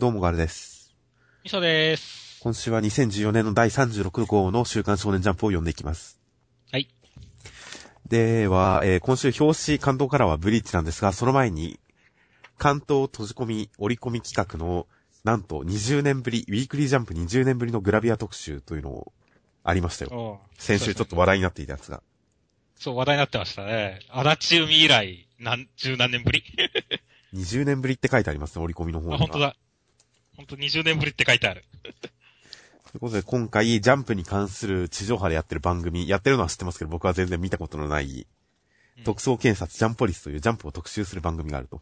どうもガルです。みそでーす。今週は2014年の第36号の週刊少年ジャンプを読んでいきます。はい。では、えー今週表紙関東からはブリーチなんですが、その前に、関東閉じ込み折り込み企画の、なんと20年ぶり、ウィークリージャンプ20年ぶりのグラビア特集というのをありましたよ。先週ちょっと話題になっていたやつが。そう、話題になってましたね。足立海以来、何、十何年ぶり？20年ぶりって書いてありますね、折り込みの方にあ、は。本当だ。本当20年ぶりって書いてある。ということで、今回、ジャンプに関する地上波でやってる番組、やってるのは知ってますけど、僕は全然見たことのない、うん特捜検察ジャンポリスというジャンプを特集する番組があると。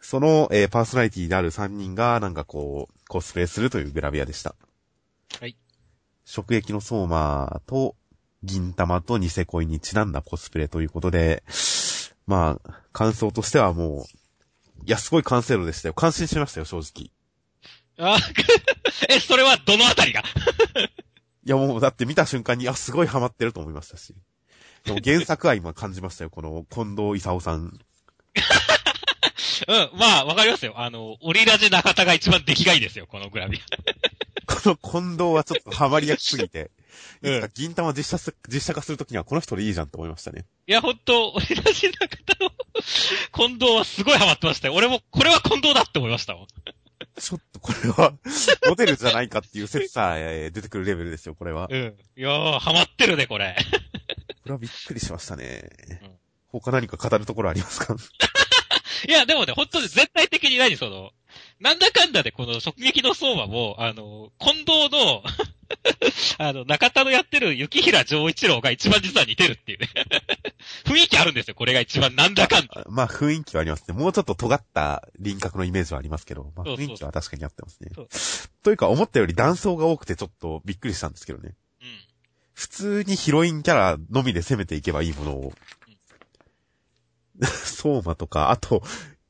その、えーパーソナリティである3人が、なんかこう、コスプレするというグラビアでした。はい。職役の相馬と、銀玉とニセ恋にちなんだコスプレということで、まあ、感想としてはもう、いや、すごい完成度でしたよ。感心しましたよ、正直。あ、え、それはどのあたりが？いやもう、だって見た瞬間に、あ、すごいハマってると思いましたし。でも原作愛も感じましたよ、この近藤勲さん。うん、まあ、わかりますよ。あの、オリラジ中田が一番出来がいいですよ、このグラビア。この近藤はちょっとハマりやすすぎて、うん銀玉実写す、実写化するときにはこの人でいいじゃんと思いましたね。いや、ほんと、オリラジ中田の近藤はすごいハマってましたよ。俺も、これは近藤だって思いましたもん。ちょっとこれは、モデルじゃないかっていう説さえ出てくるレベルですよ、これは。うん。いやー、ハマってるね、これ。これはびっくりしましたねうん。他何か語るところありますか？いや、でもね、本当に全体的に何その、なんだかんだでこの直撃の相馬も、あの、近藤の、あの、中田のやってる雪平丈一郎が一番実は似てるっていうね。雰囲気あるんですよ、これが一番なんだかんだ。まあ雰囲気はありますね。もうちょっと尖った輪郭のイメージはありますけど、まあそうそう雰囲気は確かにあってますねそう。というか思ったより男装が多くてちょっとびっくりしたんですけどね。うん。普通にヒロインキャラのみで攻めていけばいいものを、相馬とか、あと、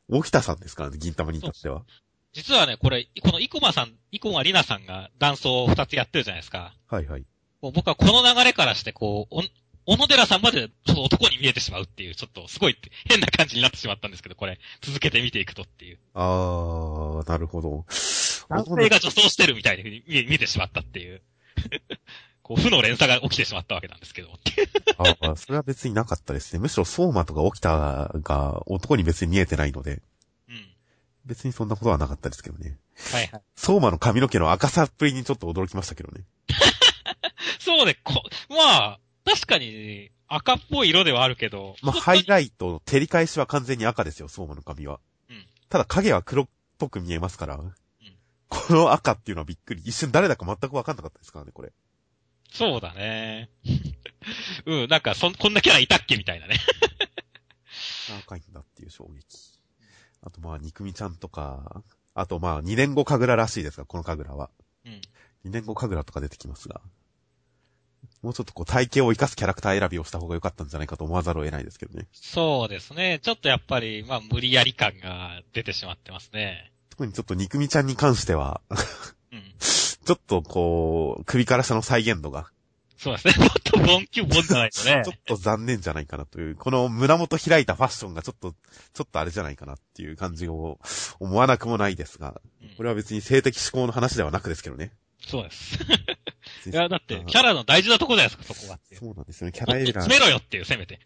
沖田さんですからね、銀玉に至っては。実はね、これ、この生駒さん、生駒里奈さんがダンスを二つやってるじゃないですか。はいはい。もう僕はこの流れからして、こう、お小野寺さんまでちょっと男に見えてしまうっていう、ちょっとすごい変な感じになってしまったんですけど、これ、続けて見ていくとっていう。あー、なるほど。男性が女装してるみたいに見え見えてしまったっていう。こう、負の連鎖が起きてしまったわけなんですけど。あーそれは別になかったですね。むしろ相馬とか沖田が男に別に見えてないので、うん。別にそんなことはなかったですけどね。はいはい。相馬の髪の毛の赤さっぷりにちょっと驚きましたけどね。そうね、こ、まあ、確かに、赤っぽい色ではあるけど。まあ、ハイライトの照り返しは完全に赤ですよ、相馬の髪は。うんただ影は黒っぽく見えますから、この赤っていうのはびっくり。一瞬誰だか全くわかんなかったですからね、これ。そうだね。うん、なんか、そん、こんなキャラいたっけみたいなね。赤いんだっていう衝撃。あとまあ、肉みちゃんとか、あとまあ、2年後神楽らしいですが、この神楽は。うん。2年後神楽とか出てきますが。もうちょっとこう体型を生かすキャラクター選びをした方が良かったんじゃないかと思わざるを得ないですけどね。そうですね。ちょっとやっぱり、まあ、無理やり感が出てしまってますね。特にちょっと肉みちゃんに関しては、うん。ちょっとこう、首から下の再現度が、そうですね。もっとボンキュボンじゃないとね ちょ。っと残念じゃないかなという、この胸元開いたファッションがちょっと、ちょっとあれじゃないかなっていう感じを思わなくもないですが、うんこれは別に性的思考の話ではなくですけどね。そうです。いや、だって、キャラの大事なとこじゃないですか、そこは。そうなんですよね。キャもっとラ選び。詰めろよっていう、せめて。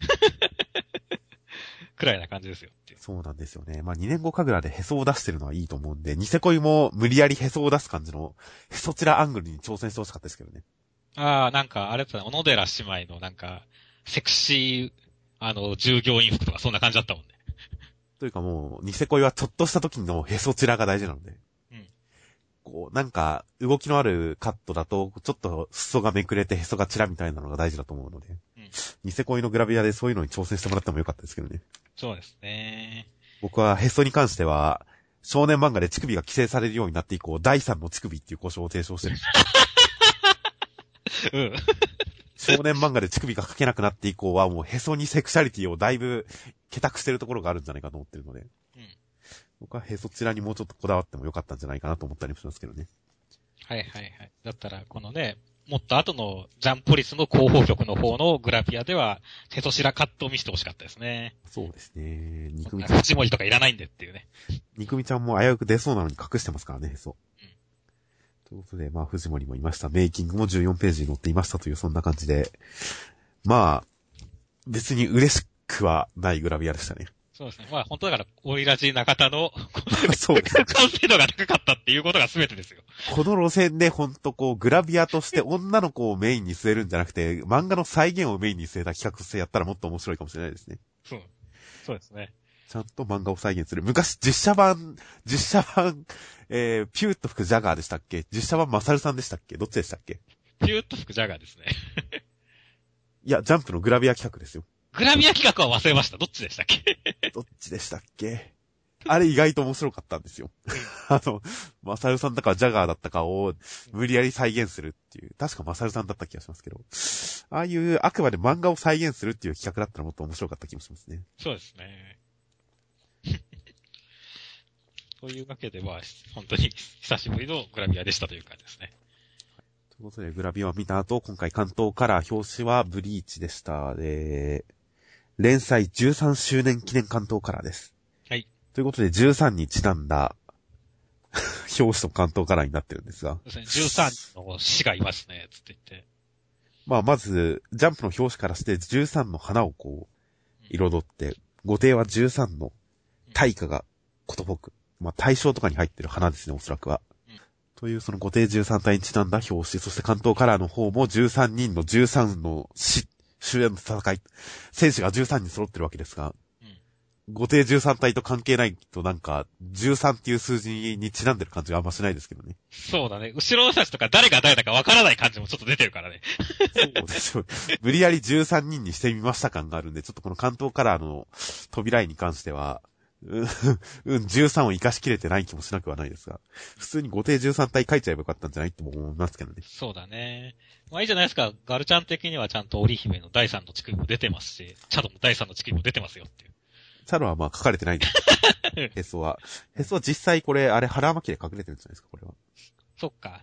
くらいな感じですよ。そうなんですよね。まあ、2年後神楽でへそを出してるのはいいと思うんで、ニセ恋も無理やりへそを出す感じの、へそちらアングルに挑戦してほしかったですけどね。ああ、なんか、あれだったね、小野寺姉妹のなんか、セクシー、あの、従業員服とかそんな感じだったもんね。というかもう、ニセ恋はちょっとした時のへそちらが大事なので。うんこう、なんか、動きのあるカットだと、ちょっと裾がめくれてへそがちらみたいなのが大事だと思うので。うんニセ恋のグラビアでそういうのに挑戦してもらってもよかったですけどね。そうですね。僕はへそに関しては、少年漫画で乳首が規制されるようになって以降、第三の乳首っていう故障を提唱してる。うん。少年漫画で乳首が描けなくなって以降はもうへそにセクシャリティをだいぶ下託してるところがあるんじゃないかと思ってるので。うん僕はへそちらにもうちょっとこだわってもよかったんじゃないかなと思ったりもしますけどね。はいはいはい。だったら、このね、もっと後のジャンポリスの広報局の方のグラビアでは、テトシラカットを見せてほしかったですね。そうですね。ニクミちゃん、藤森とかいらないんでっていうね。ニクミちゃんも危うく出そうなのに隠してますからね、へそ。ということで、まあ、藤森もいました。メイキングも14ページに載っていましたという、そんな感じで。まあ、別に嬉しくはないグラビアでしたね。そうですね。まあ本当だから、オイラジ中田の、そうです。完成度が高かったっていうことが全てですよ。この路線でほんとこう、グラビアとして女の子をメインに据えるんじゃなくて、漫画の再現をメインに据えた企画性やったらもっと面白いかもしれないですね。そう。そうですね。ちゃんと漫画を再現する。昔、実写版、実写版、えー、ピューッと吹くジャガーでしたっけ？実写版マサルさんでしたっけ？どっちでしたっけ？ピューッと吹くジャガーですね。いや、ジャンプのグラビア企画ですよ。グラビア企画は忘れました。どっちでしたっけ？どっちでしたっけ？あれ意外と面白かったんですよ。あの、マサルさんだかジャガーだったかを無理やり再現するっていう。確かマサルさんだった気がしますけど。ああいうあくまで漫画を再現するっていう企画だったらもっと面白かった気もしますね。そうですね。というわけで、まあ、本当に久しぶりのグラビアでしたという感じですね。ということで、グラビアを見た後、今回関東から表紙はブリーチでした。で、連載13周年記念関東カラーです。はい。ということで、13にちなんだ、表紙と関東カラーになってるんですが。そうですね。13の死がいますね、つって言って。まあ、まず、ジャンプの表紙からして13の花をこう、彩って、後手は13の大化がことぼく。まあ、対象とかに入ってる花ですね、おそらくは。うんという、その後手13体にちなんだ表紙、そして関東カラーの方も13人の13の死、終焉の戦い、選手が13人揃ってるわけですが、後手13体と関係ないとなんか、13っていう数字にちなんでる感じがあんましないですけどね。そうだね。後ろの人たちとか誰が誰だかわからない感じもちょっと出てるからね。そうでしょう。無理やり13人にしてみました感があるんで、ちょっとこの関東カラーの扉絵に関しては、うん、うん、13を活かしきれてない気もしなくはないですが、普通に後手13体書いちゃえばよかったんじゃないとも思いますけどね。そうだね。まあいいじゃないですか。ガルちゃん的にはちゃんと織姫の第3の乳首も出てますし、チャドも第3の乳首も出てますよっていう。チャロはまあ書かれてないんです。へそは。へそは実際これ、あれ腹巻きで隠れてるんじゃないですか、これは。そっか。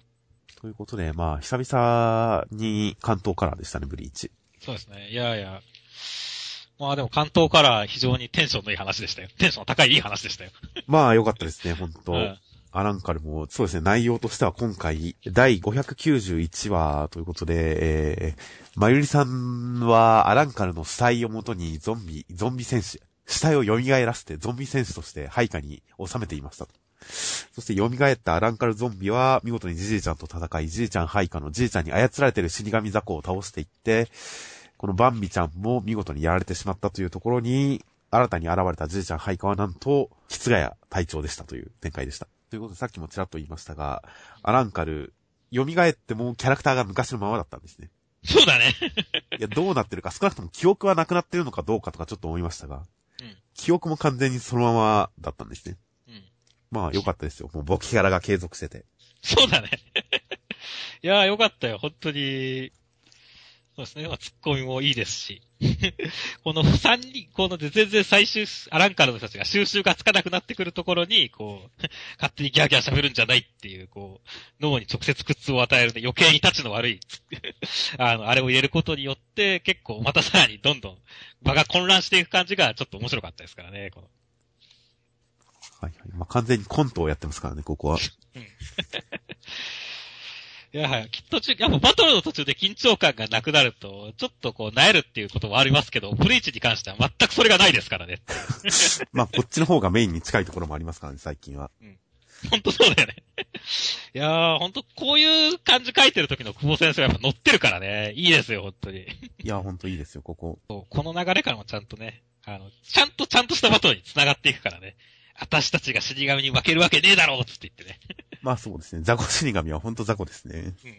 ということで、まあ、久々に関東カラーでしたね、ブリーチ。そうですね。いやいや。まあでも関東から非常にテンションのいい話でしたよ。テンションの高いいい話でしたよ。まあ、良かったですね、本当、うんアランカルも、そうですね、内容としては今回、第591話ということで、えー、まゆりさんはアランカルの死体をもとにゾンビ、ゾンビ戦士、死体を蘇らせてゾンビ戦士として配下に収めていましたと。そして蘇ったアランカルゾンビは見事にじじいちゃんと戦い、じいちゃん配下のじいちゃんに操られている死神雑魚を倒していって、このバンビちゃんも見事にやられてしまったというところに、新たに現れたじいちゃん配下はなんと、キツガヤ隊長でしたという展開でした。ということでさっきもちらっと言いましたが、アランカル、蘇ってもキャラクターが昔のままだったんですね。そうだね。いや、どうなってるか、少なくとも記憶はなくなってるのかどうかとかちょっと思いましたが、うん記憶も完全にそのままだったんですね。うん。まあ、良かったですよ。もうボケキャラが継続してて。そうだね。いやーよかったよ。本当に。そうですね。まあ、ツッコミもいいですし。この三人、この全然最終、アランカルの人たちが収集がつかなくなってくるところに、こう、勝手にギャーギャー喋るんじゃないっていう、こう、脳に直接苦痛を与えるんで余計に立ちの悪い、あの、あれを入れることによって、結構またさらにどんどん場が混乱していく感じがちょっと面白かったですからね。このはいはい。まあ、完全にコントをやってますからね、ここは。いや、はい。き途中、やっぱバトルの途中で緊張感がなくなると、ちょっとこう、なえるっていうこともありますけど、ブリーチに関しては全くそれがないですからね。まあ、こっちの方がメインに近いところもありますからね、最近は。ほんとそうだよね。いやー、ほんとこういう感じ書いてる時の久保先生はやっぱ乗ってるからね。いいですよ、ほんとに。いや、ほんといいですよ、ここ。そうこの流れからもちゃんとね、あの、ちゃんとちゃんとしたバトルに繋がっていくからね。私たちが死神に負けるわけねえだろうつって言ってね。まあそうですね。ザコ死神はほんとザコですね。うん。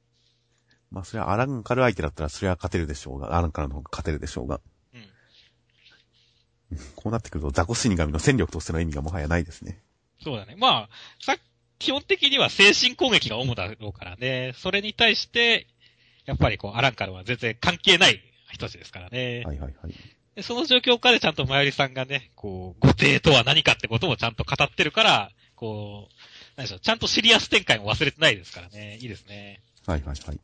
まあそれはアランカル相手だったらそれは勝てるでしょうが、アランカルの方が勝てるでしょうが。うん。こうなってくるとザコ死神の戦力としての意味がもはやないですね。そうだね。まあ、さ、基本的には精神攻撃が主だろうからね。それに対して、やっぱりこう、アランカルは全然関係ない人たちですからね。はいはいはい。でその状況下でちゃんとまゆりさんがね、こう、後手とは何かってこともちゃんと語ってるから、こう、何でしょう、ちゃんとシリアス展開も忘れてないですからね。いいですね。はいはいはい。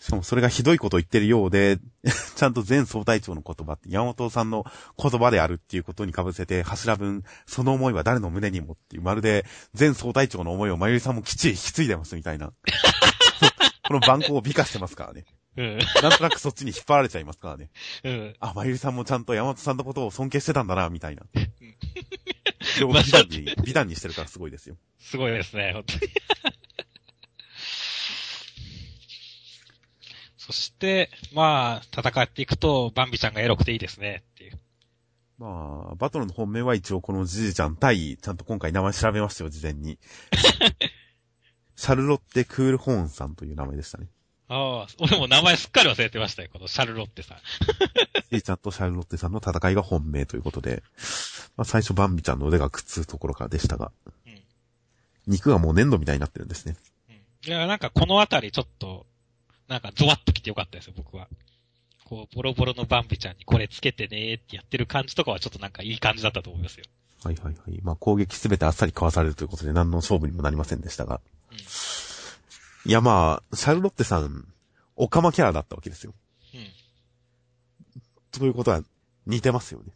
しかもそれがひどいこと言ってるようで、ちゃんと前総隊長の言葉って山本さんの言葉であるっていうことに被せて、柱分、その思いは誰の胸にもっていう、まるで前総隊長の思いをまゆりさんもきっちり引き継いでますみたいな。この番号を美化してますからね。うん。なんとなくそっちに引っ張られちゃいますからね。うん。あ、まゆりさんもちゃんと山本さんのことを尊敬してたんだな、みたいな。んでも美談に、美談にしてるからすごいですよ。すごいですね、本当に。そして、まあ、戦っていくと、バンビちゃんがエロくていいですね、っていう。まあ、バトルの本命は一応このじじちゃん対、ちゃんと今回名前調べましたよ、事前に。シャルロッテ・クールホーンさんという名前でしたね。ああ、俺も名前すっかり忘れてましたよ、このシャルロッテさん。じ いちゃんとシャルロッテさんの戦いが本命ということで、まあ最初バンビちゃんの腕がくっつくところからでしたが、うん。肉がもう粘土みたいになってるんですね。うん。いや、なんかこのあたりちょっと、なんかゾワッときてよかったですよ、僕は。こう、ボロボロのバンビちゃんにこれつけてねーってやってる感じとかはちょっとなんかいい感じだったと思いますよ。はいはいはい。まあ攻撃すべてあっさりかわされるということで何の勝負にもなりませんでしたが。うんいやまあ、シャルロッテさん、オカマキャラだったわけですよ。うん。ということは、似てますよね。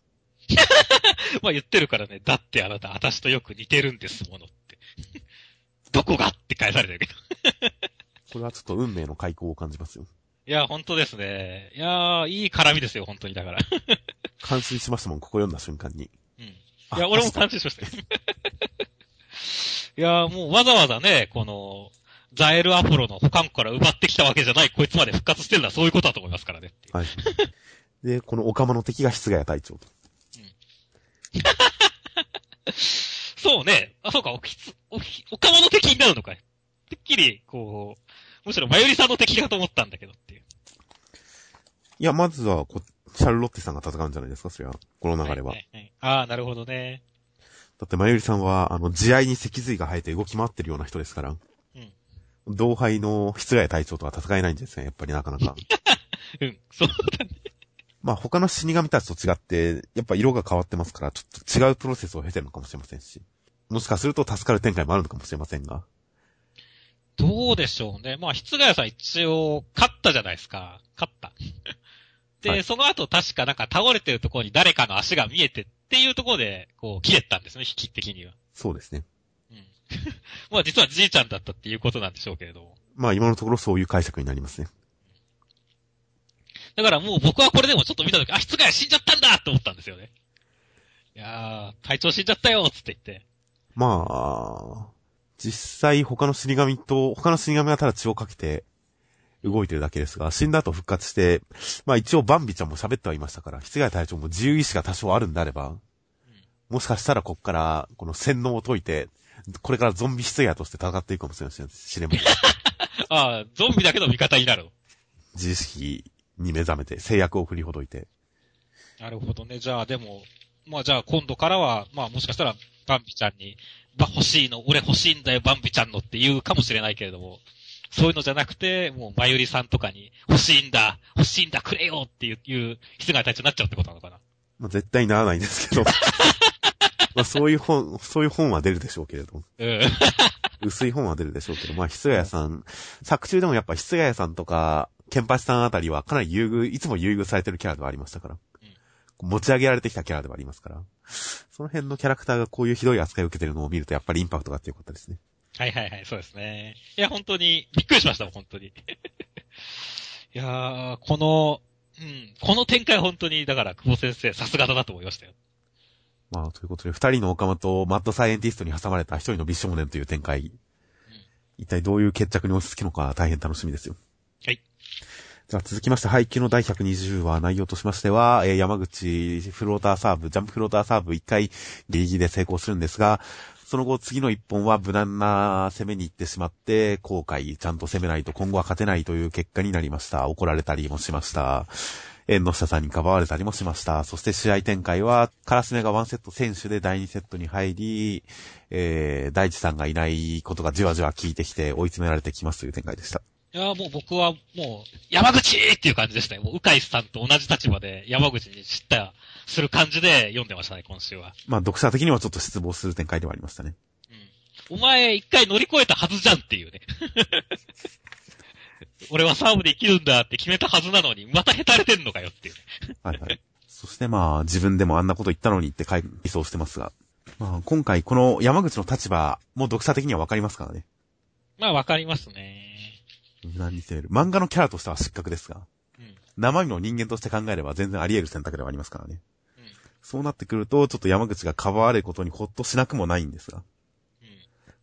まあ言ってるからね、だってあなた、私とよく似てるんですものって。どこがって返されてるけど。これはちょっと運命の開口を感じますよ。いや、本当ですね。いやー、いい絡みですよ、本当にだから。感心しましたもん、ここ読んだ瞬間に。うん。いあや、俺も感心しましたよ。いやー、もうわざわざね、この、ザエルアポロの保管庫から奪ってきたわけじゃない、こいつまで復活してるのはそういうことだと思いますからね。はい。で、このオカマの敵が室谷隊長と。そうね。あ、そうか、おきつ、おき、おかまの敵になるのかい。てっきり、こう、むしろマユリさんの敵かと思ったんだけどっていう。いや、まずはこ、シャルロッテさんが戦うんじゃないですか、そりゃ。この流れは。いいいああ、なるほどね。だって、まゆりさんは、あの、慈愛に脊髄が生えて動き回ってるような人ですから。うん。同輩の室谷隊長とは戦えないんですね、やっぱりなかなか。うん。そうだね。まあ、他の死神たちと違って、やっぱ色が変わってますから、ちょっと違うプロセスを経てるのかもしれませんし。もしかすると助かる展開もあるのかもしれませんが。どうでしょうね。まあ、室谷さん一応、勝ったじゃないですか。勝った。で、はいその後確かなんか倒れてるところに誰かの足が見えてっていうところで、こう、切れたんですね、引き的には。そうですね。うん。まあ、実はじいちゃんだったっていうことなんでしょうけれども。まあ、今のところそういう解釈になりますね。だからもう僕はこれでもちょっと見たとき、あ、室谷死んじゃったんだって思ったんですよね。いやー、隊長死んじゃったよつって言って。まあ、実際他の死神と、他の死神はただ血をかけて動いてるだけですが、死んだ後復活して、まあ一応バンビちゃんも喋ってはいましたから、室谷隊長も自由意志が多少あるんであれば、もしかしたらこっから、この洗脳を解いて、これからゾンビ室谷として戦っていくかもしれません。知れません。ああ、ゾンビだけど味方になるの。自意識に目覚めて、制約を振りほどいて。なるほどね。じゃあでも、まあじゃあ今度からは、まあもしかしたらバンビちゃんに、ば、欲しいの、俺欲しいんだよ、バンビちゃんのって言うかもしれないけれども、そういうのじゃなくて、もう、まゆりさんとかに、欲しいんだ、欲しいんだ、くれよっていう、いう、室外隊長になっちゃうってことなのかな？まあ絶対にならないんですけど。まあそういう本、そういう本は出るでしょうけれど。うん。薄い本は出るでしょうけど、まあ、室谷さん、作中でもやっぱ室谷さんとか、ケンパチさんあたりはかなり優遇、いつも優遇されてるキャラではありましたから。持ち上げられてきたキャラではありますから。その辺のキャラクターがこういうひどい扱いを受けてるのを見ると、やっぱりインパクトが強かったですね。はいはいはい、そうですね。いや、本当に、びっくりしましたもん、本当に。いやー、この、うん、この展開本当に、だから、久保先生、さすがだなと思いましたよ。まあ、ということで、二人のオカマとマッドサイエンティストに挟まれた一人の美少年という展開。一体どういう決着に落ち着くのか大変楽しみですよ。はい。じゃあ続きまして、配球の第120話内容としましては、えー山口フローターサーブ、ジャンプフローターサーブ一回ギリギリで成功するんですが、その後次の一本は無難な攻めに行ってしまって、後悔ちゃんと攻めないと今後は勝てないという結果になりました。怒られたりもしました。縁の下さんにかばわれたりもしました。そして試合展開は、カラスネがワンセット選手で第2セットに入り、えー、大地さんがいないことがじわじわ効いてきて追い詰められてきますという展開でした。いやーもう僕は、もう、山口っていう感じでしたね。もう、うかいさんと同じ立場で山口に知った、する感じで読んでましたね、今週は。まあ、読者的にはちょっと失望する展開ではありましたね。うん。お前、一回乗り越えたはずじゃんっていうね。俺はサーブで生きるんだって決めたはずなのに、またへたれてんのかよっていう。はいはい。そしてまあ、自分でもあんなこと言ったのにって回想してますが。まあ、今回この山口の立場も読者的にはわかりますからね。まあわかりますね。無難に攻める。漫画のキャラとしては失格ですが。うん。生身の人間として考えれば全然あり得る選択ではありますからね。うん。そうなってくると、ちょっと山口がかばわれることにほっとしなくもないんですが。うん。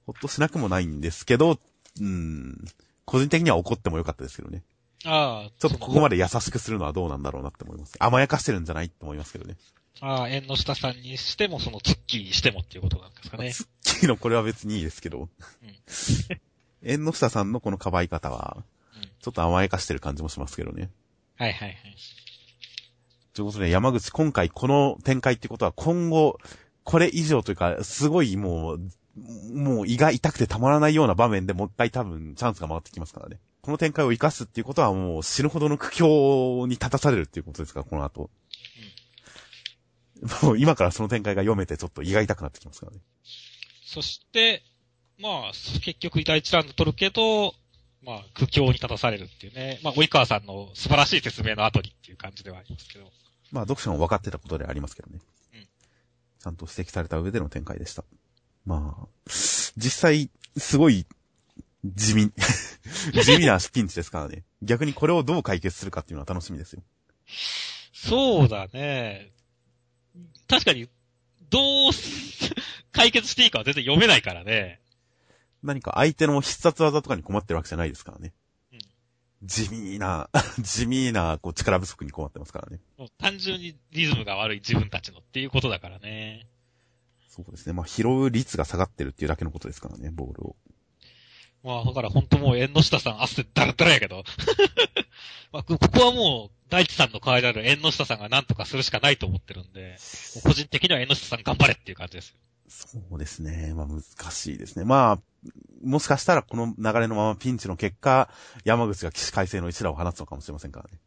ほっとしなくもないんですけど、うーん、個人的には怒ってもよかったですけどね。ああ、ちょっとここまで。で優しくするのはどうなんだろうなって思います。甘やかしてるんじゃないって思いますけどね。ああ、縁の下さんにしても、そのツッキーにしてもっていうことなんですかね。ツッキーのこれは別にいいですけど。縁の下さんのこのかばい方は、うん。ちょっと甘やかしてる感じもしますけどね。はいはいはい。ということで、山口、今回この展開ってことは今後、これ以上というか、すごいもう、もう胃が痛くてたまらないような場面でもう一回多分チャンスが回ってきますからね。この展開を生かすっていうことはもう死ぬほどの苦境に立たされるっていうことですから、この後。もう今からその展開が読めてちょっと胃が痛くなってきますからね。そして、まあ、結局第一ラウンド取るけど、まあ、苦境に立たされるっていうね。まあ、及川さんの素晴らしい説明の後にっていう感じではありますけど。まあ読者も分かってたことではありますけどね。うんちゃんと指摘された上での展開でした。まあ、実際、すごい、地味、地味なピンチですからね。逆にこれをどう解決するかっていうのは楽しみですよ。そうだね。確かに、どうす、解決していいかは全然読めないからね。何か相手の必殺技とかに困ってるわけじゃないですからね。うん地味な、地味な、こう、力不足に困ってますからね。単純にリズムが悪い自分たちのっていうことだからね。そうですね。まあ、拾う率が下がってるっていうだけのことですからね、ボールを。まあ、だから本当もう縁の下さん汗だらだらやけど。まあ、こここはもう、大地さんの代わりである縁の下さんが何とかするしかないと思ってるんで、個人的には縁の下さん頑張れっていう感じですよ。そうですね。まあ難しいですね。まあ、もしかしたらこの流れのままピンチの結果、山口が起死回生の一打を放つのかもしれませんからね。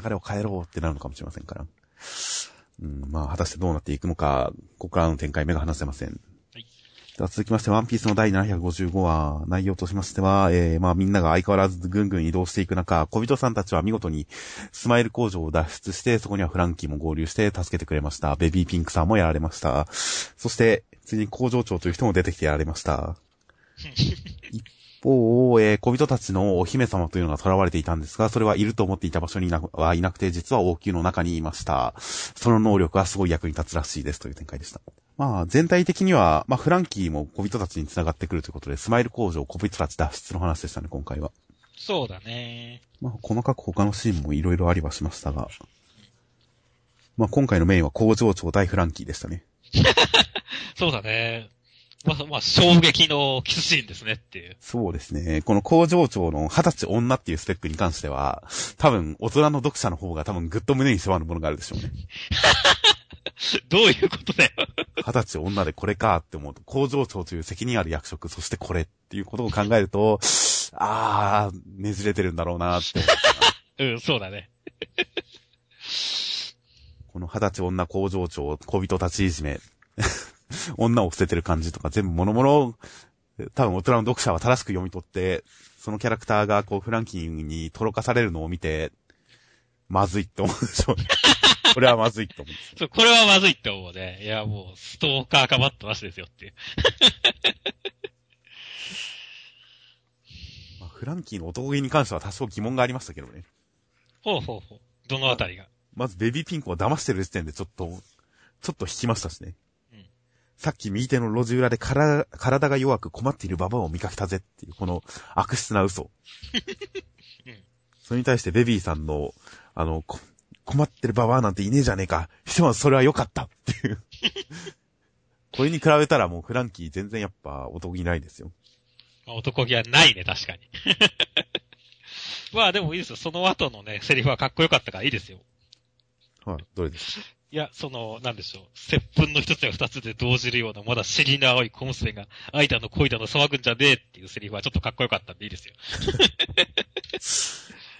流れを変えろってなるのかもしれませんから。うん、まあ果たしてどうなっていくのか、ここからの展開目が離せません。はいでは続きまして、ワンピースの第755話、内容としましては、えー、まあみんなが相変わらずぐんぐん移動していく中、小人さんたちは見事にスマイル工場を脱出して、そこにはフランキーも合流して助けてくれました。ベビーピンクさんもやられました。そして、次に工場長という人も出てきてやられました。一方、えー小人たちのお姫様というのが囚われていたんですが、それはいると思っていた場所にはいなくて、実は王宮の中にいました。その能力はすごい役に立つらしいですという展開でした。まあ、全体的には、まあ、フランキーも小人たちに繋がってくるということで、スマイル工場、小人たち脱出の話でしたね、今回は。そうだね。まあ、細かく他のシーンもいろいろありはしましたが、まあ、今回のメインは工場長大フランキーでしたね。そうだね。まあ、まあ、衝撃のキスシーンですねっていう。そうですね。この工場長の二十歳女っていうスペックに関しては、多分、大人の読者の方が多分ぐっと胸に迫るものがあるでしょうね。どういうことだよ。二十歳女でこれかって思うと、工場長という責任ある役職、そしてこれっていうことを考えると、あー、ねじれてるんだろうなって思う。うん、そうだね。この二十歳女工場長、小人たちいじめ、女を捨ててる感じとか全部諸々、多分大人の読者は正しく読み取って、そのキャラクターがこうフランキーにとろかされるのを見て、まずいって思うでしょうね。これはまずいって思う。そう、これはまずいって思うね。いや、もう、ストーカーかばったなしですよっていう。まあ、フランキーの男気に関しては多少疑問がありましたけどね。ほうほうほう。どのあたりが？まずベビーピンクを騙してる時点でちょっと、ちょっと引きましたしね。うんさっき右手の路地裏で体体が弱く困っているババアを見かけたぜっていう、この悪質な嘘。うんそれに対してベビーさんの、あの、こ困ってるババアなんていねえじゃねえか。ひとまずそれは良かったっていう。これに比べたらもうフランキー全然やっぱ男気ないですよ。まあ男気はないね、確かに。まあでもいいですよ。その後のね、セリフはかっこよかったからいいですよ。はい、どれですいや、その、なんでしょう。接吻の一つや二つで動じるような、まだ尻の青い小娘が、愛だの恋だの騒ぐんじゃねえっていうセリフはちょっとかっこよかったんでいいですよ。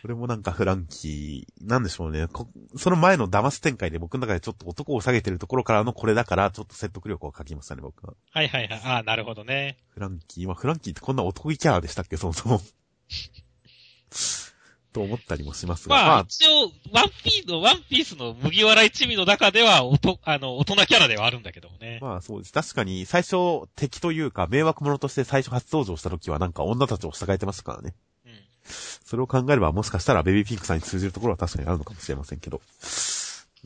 これもなんかフランキー、なんでしょうね。こその前の騙す展開で僕の中でちょっと男を下げてるところからのこれだから、ちょっと説得力を書きましたね、僕は。はいはいはい。ああ、なるほどね。フランキー、まあ、フランキーってこんな男気キャラでしたっけ、そもそも。と思ったりもしますが。まあ、一応、ワンピースの、ワンピースの麦わら一味の中では、おと、あの、大人キャラではあるんだけどもね。まあそうです。確かに、最初、敵というか、迷惑者として最初初登場した時はなんか女たちを従えてましたからね。うん。それを考えれば、もしかしたらベビーピンクさんに通じるところは確かにあるのかもしれませんけど。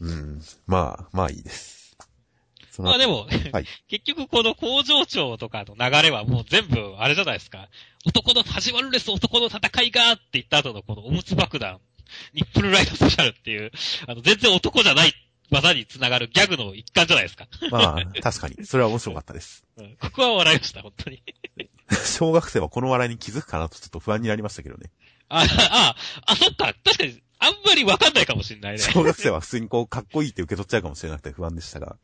うん。まあ、まあいいです。まあでも、はい 結局この工場長とかの流れはもう全部、あれじゃないですか。男の始まるです、男の戦いがって言った後のこのおむつ爆弾、ニップルライトスペシャルっていう、あの、全然男じゃない技につながるギャグの一環じゃないですか。まあ、確かに。それは面白かったです。うん、ここは笑いました、本当に。小学生はこの笑いに気づくかなとちょっと不安になりましたけどね。あ、あ、あ、そっか。確かに、あんまりわかんないかもしれないね。小学生は普通にこう、かっこいいって受け取っちゃうかもしれなくて不安でしたが、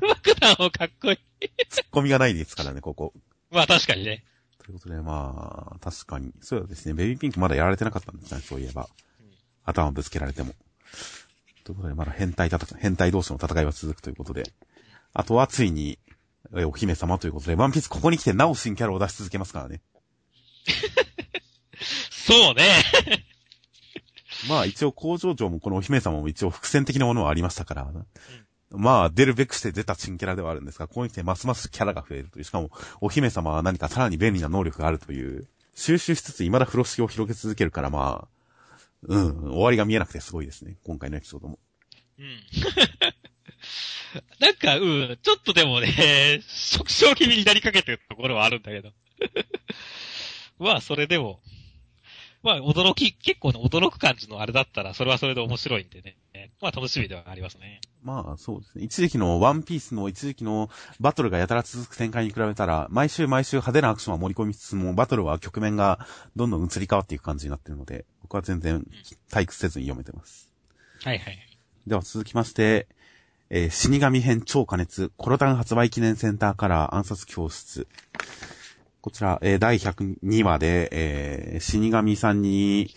爆弾もかっこいい。ツッコミがないですからね、ここ。まあ確かにね。ということで、まあ、確かに。そうですね、ベビーピンクまだやられてなかったんですね、そういえばうん。頭ぶつけられても。ということで、まだ変態戦い、変態同士の戦いは続くということで。あとはついに、えお姫様ということで、ワンピースここに来てなお新キャラを出し続けますからね。そうね。まあ一応工場長もこのお姫様も一応伏線的なものはありましたから、まあ出るべくして出た新キャラではあるんですが、ここに来てますますキャラが増えるという、しかもお姫様は何かさらに便利な能力があるという、収集しつつ未だ風呂敷を広げ続けるからまあ、うん、終わりが見えなくてすごいですね、今回のエピソードも。うん。なんか、うん、ちょっとでもね、食傷気味になりかけてるところはあるんだけど。まあ、それでも、まあ、驚き、結構ね、驚く感じのあれだったら、それはそれで面白いんでね。まあ、楽しみではありますね。まあそうですね。一時期のワンピースの一時期のバトルがやたら続く展開に比べたら、毎週毎週派手なアクションは盛り込みつつも、バトルは局面がどんどん移り変わっていく感じになっているので、僕は全然退屈せずに読めてます。はいはい。では続きまして、えー死神編超加熱、コロタン発売記念センターカラー暗殺教室。こちら、えー第102話で、えー死神さんに、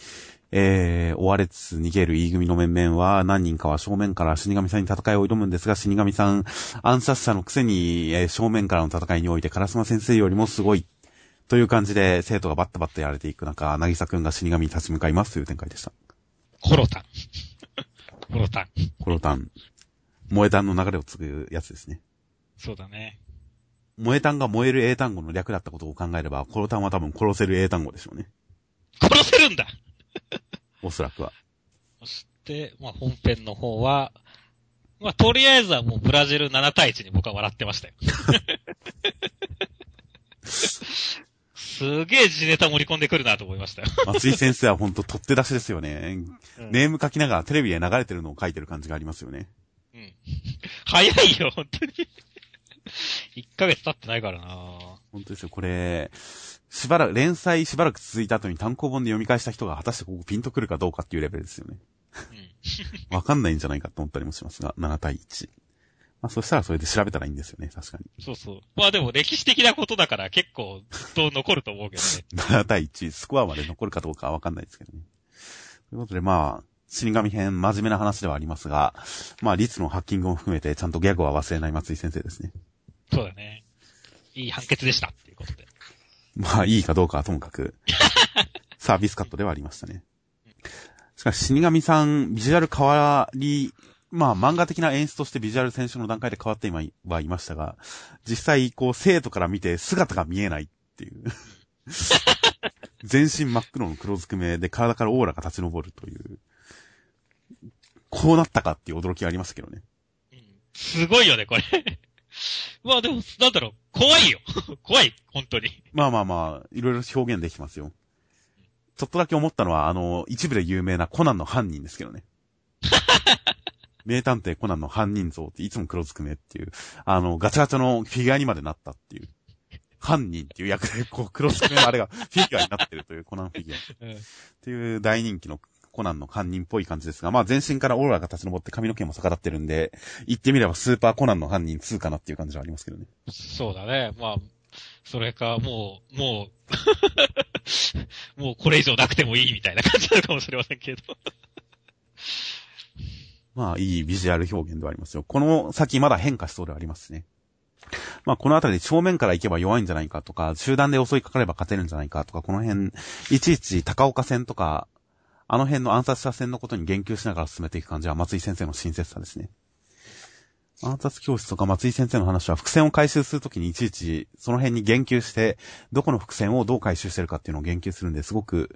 えー追われつつ逃げる E 組の面々は、何人かは正面から死神さんに戦いを挑むんですが、死神さん、暗殺者のくせに、えー正面からの戦いにおいて、烏丸先生よりもすごい、という感じで、生徒がバッタバッタやられていく中、なぎさくんが死神に立ち向かいますという展開でした。コロタン。コロタン。コロタン。萌え弾の流れを継ぐやつですね。そうだね。萌え単が燃える英単語の略だったことを考えれば、コロタンは多分殺せる英単語でしょうね。殺せるんだおそらくは。そして、まあ、本編の方は、まあ、とりあえずはもうブラジル7対1に僕は笑ってましたよ。すげえ地ネタ盛り込んでくるなと思いましたよ。松井先生はほんと取って出しですよね。うんネーム書きながらテレビで流れてるのを書いてる感じがありますよね。うん。早いよ、本当に。1ヶ月経ってないからな本当ですよ。これ、しばらく、連載しばらく続いた後に単行本で読み返した人が果たしてここピンとくるかどうかっていうレベルですよね。うん。わかんないんじゃないかと思ったりもしますが、7対1。まあそしたらそれで調べたらいいんですよね、確かに。そうそう。まあでも歴史的なことだから結構ずっと残ると思うけどね。7対1、スコアまで残るかどうかはわかんないですけどね。ということで、まあ、死神編、真面目な話ではありますが、まあ、率のハッキングも含めて、ちゃんとギャグは忘れない松井先生ですね。そうだね。いい判決でしたっていうことで。まあ、いいかどうかはともかく、サービスカットではありましたね。しかし、死神さん、ビジュアル変わり、まあ、漫画的な演出としてビジュアル選手の段階で変わって今はいましたが、実際、こう、生徒から見て姿が見えないっていう。全身真っ黒の黒ずくめで体からオーラが立ち上るという。こうなったかっていう驚きがありましたけどね。うん。すごいよね、これ。まあでも、なんだろう、怖いよ。怖い、本当に。まあまあまあ、いろいろ表現できますよ。ちょっとだけ思ったのは、あの、一部で有名なコナンの犯人ですけどね。名探偵コナンの犯人像っていつも黒ずくめっていう、あの、ガチャガチャのフィギュアにまでなったっていう。犯人っていう役で、こう、黒ずくめのあれがフィギュアになってるというコナンフィギュア。うん。っていう大人気のコナンの犯人っぽい感じですが、まあ全身からオーラが立ち上って髪の毛も逆立ってるんで、言ってみればスーパーコナンの犯人2かなっていう感じはありますけどね。そうだね。まあ、それか、もう、もう、もうこれ以上なくてもいいみたいな感じなのかもしれませんけど。まあ、いいビジュアル表現ではありますよ。この先まだ変化しそうではありますね。まあこのあたり正面から行けば弱いんじゃないかとか、集団で襲いかかれば勝てるんじゃないかとか、この辺、いちいち高岡戦とか、あの辺の暗殺者戦のことに言及しながら進めていく感じは松井先生の親切さですね。暗殺教室とか松井先生の話は伏線を回収するときにいちいちその辺に言及して、どこの伏線をどう回収してるかっていうのを言及するんで、すごく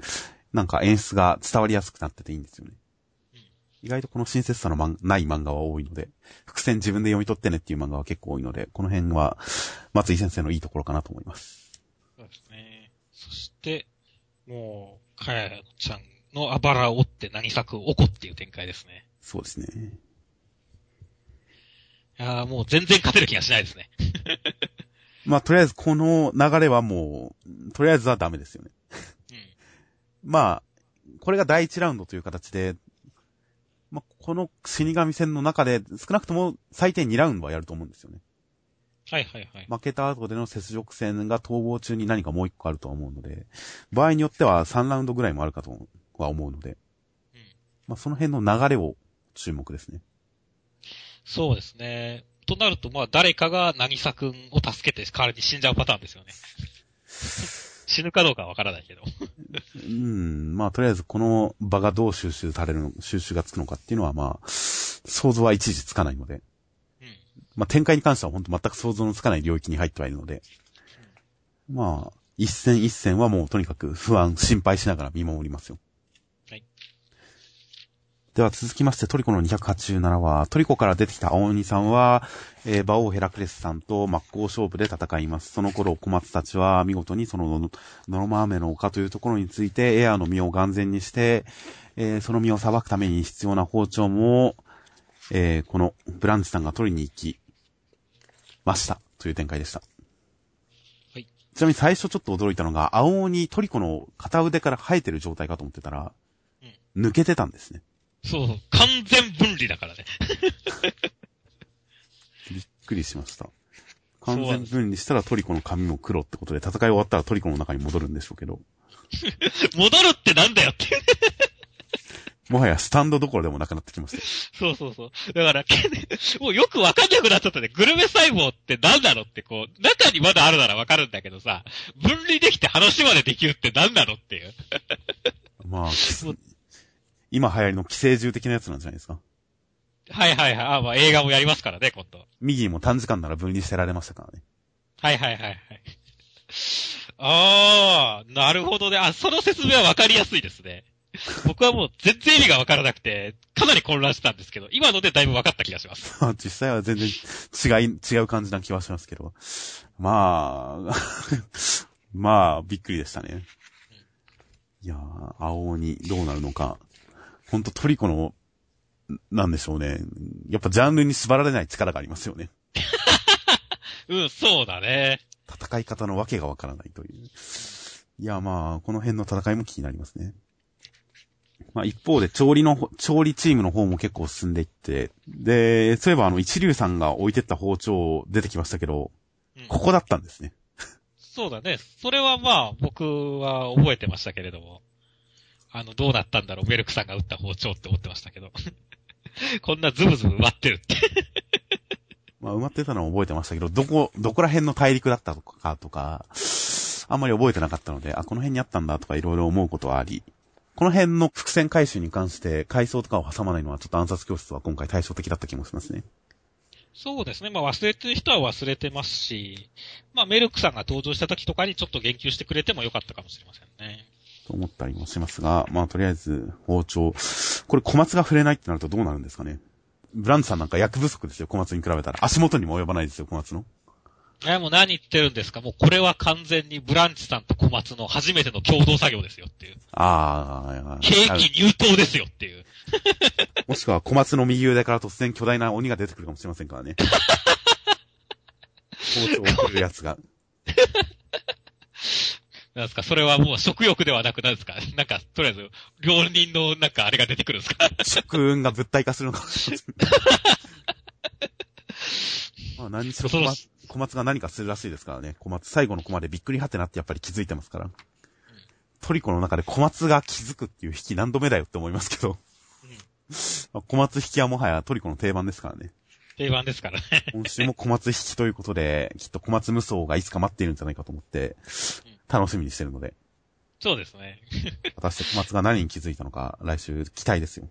なんか演出が伝わりやすくなってていいんですよね。意外とこの親切さのない漫画は多いので、伏線自分で読み取ってねっていう漫画は結構多いので、この辺は松井先生のいいところかなと思います。そうですね。そして、もう、かやちゃんのあばらを折って何作おこっていう展開ですね。そうですね。いやもう全然勝てる気がしないですね。まあ、とりあえずこの流れはもう、とりあえずはダメですよね。うん、まあ、これが第一ラウンドという形で、まあ、この死神戦の中で少なくとも最低2ラウンドはやると思うんですよね。はいはいはい。負けた後での雪辱戦が逃亡中に何かもう一個あるとは思うので、場合によっては3ラウンドぐらいもあるかとは思うので、うん、まあ、その辺の流れを注目ですね。そうですね。となると、まあ、誰かが渚くんを助けて代わりに死んじゃうパターンですよね。死ぬかどうかはわからないけど。うん、まあ、とりあえずこの場がどう収集されるの、収集がつくのかっていうのは、まあ、想像は一時つかないので。うん。まあ、展開に関しては本当全く想像のつかない領域に入ってはいるので。うん、まあ、一戦一戦はもうとにかく不安、心配しながら見守りますよ。では続きましてトリコの287話、トリコから出てきた青鬼さんは、えー、馬王ヘラクレスさんと真っ向勝負で戦います。その頃小松たちは見事にそのノロマーメの丘というところについてエアの実を眼前にして、えー、その実を裁くために必要な包丁も、えー、このブランチさんが取りに行きましたという展開でした。はい。ちなみに最初ちょっと驚いたのが、青鬼トリコの片腕から生えてる状態かと思ってたら、うん、抜けてたんですね。そう、完全分離だからね。びっくりしました。完全分離したらトリコの髪も黒ってことで、戦い終わったらトリコの中に戻るんでしょうけど。戻るってなんだよってもはやスタンドどころでもなくなってきました。そうそうそう。だから、もうよくわかんなくなっちゃったね。グルメ細胞って何なのってこう、中にまだあるならわかるんだけどさ、分離できて話までできるって何なのっていう。まあ、今流行りの寄生獣的なやつなんじゃないですか？はいはいはい。あ、まあ映画もやりますからね、今度。右も短時間なら分離してられましたからね。はいはいはいはい。ああ、なるほどね。あ、その説明はわかりやすいですね。僕はもう全然意味がわからなくて、かなり混乱したんですけど、今のでだいぶわかった気がします。実際は全然違い、違う感じな気はしますけど。まあ、まあ、びっくりでしたね。いやー、青鬼どうなるのか。ほんとトリコの、なんでしょうね。やっぱジャンルに縛られない力がありますよね。うん、そうだね。戦い方のわけがわからないという。いや、まあ、この辺の戦いも気になりますね。まあ一方で調理の、調理チームの方も結構進んでいって、で、そういえばあの一流さんが置いてった包丁出てきましたけど、うん、ここだったんですね。そうだね。それはまあ僕は覚えてましたけれども。あの、どうなったんだろう、ベルクさんが撃った包丁って思ってましたけど。こんなズブズブ埋まってるってまあ、埋まってたのは覚えてましたけど、どこ、どこら辺の大陸だったとか、とか、あんまり覚えてなかったので、あ、この辺にあったんだとかいろいろ思うことはあり、この辺の伏線回収に関して階層とかを挟まないのはちょっと暗殺教室は今回対照的だった気もしますね。そうですね。まあ忘れてる人は忘れてますし、まあメルクさんが登場した時とかにちょっと言及してくれてもよかったかもしれませんね。と思ったりもしますが、まあとりあえず包丁。これ小松が触れないってなるとどうなるんですかね？ブランドさんなんか役不足ですよ、小松に比べたら。足元にも及ばないですよ、小松の。え、もう何言ってるんですか？もうこれは完全にブランチさんと小松の初めての共同作業ですよっていう。ああ、兵器入刀ですよっていう。もしくは小松の右腕から突然巨大な鬼が出てくるかもしれませんからね。包丁を振るやつが。なんですか、それはもう食欲ではなくなんですか？なんか、とりあえず、料理人のなんかあれが出てくるんですか？食運が物体化するのかもしれない。まあ何しろ小松小松が何かするらしいですからね。小松、最後のコマでびっくりはってなってやっぱり気づいてますから。うん、トリコの中で小松が気づくっていう引き何度目だよって思いますけど。うん、小松引きはもはやトリコの定番ですからね。定番ですからね。今週も小松引きということで、きっと小松無双がいつか待っているんじゃないかと思って、楽しみにしてるので、そうですね。果たして小松が何に気づいたのか、来週期待ですよ。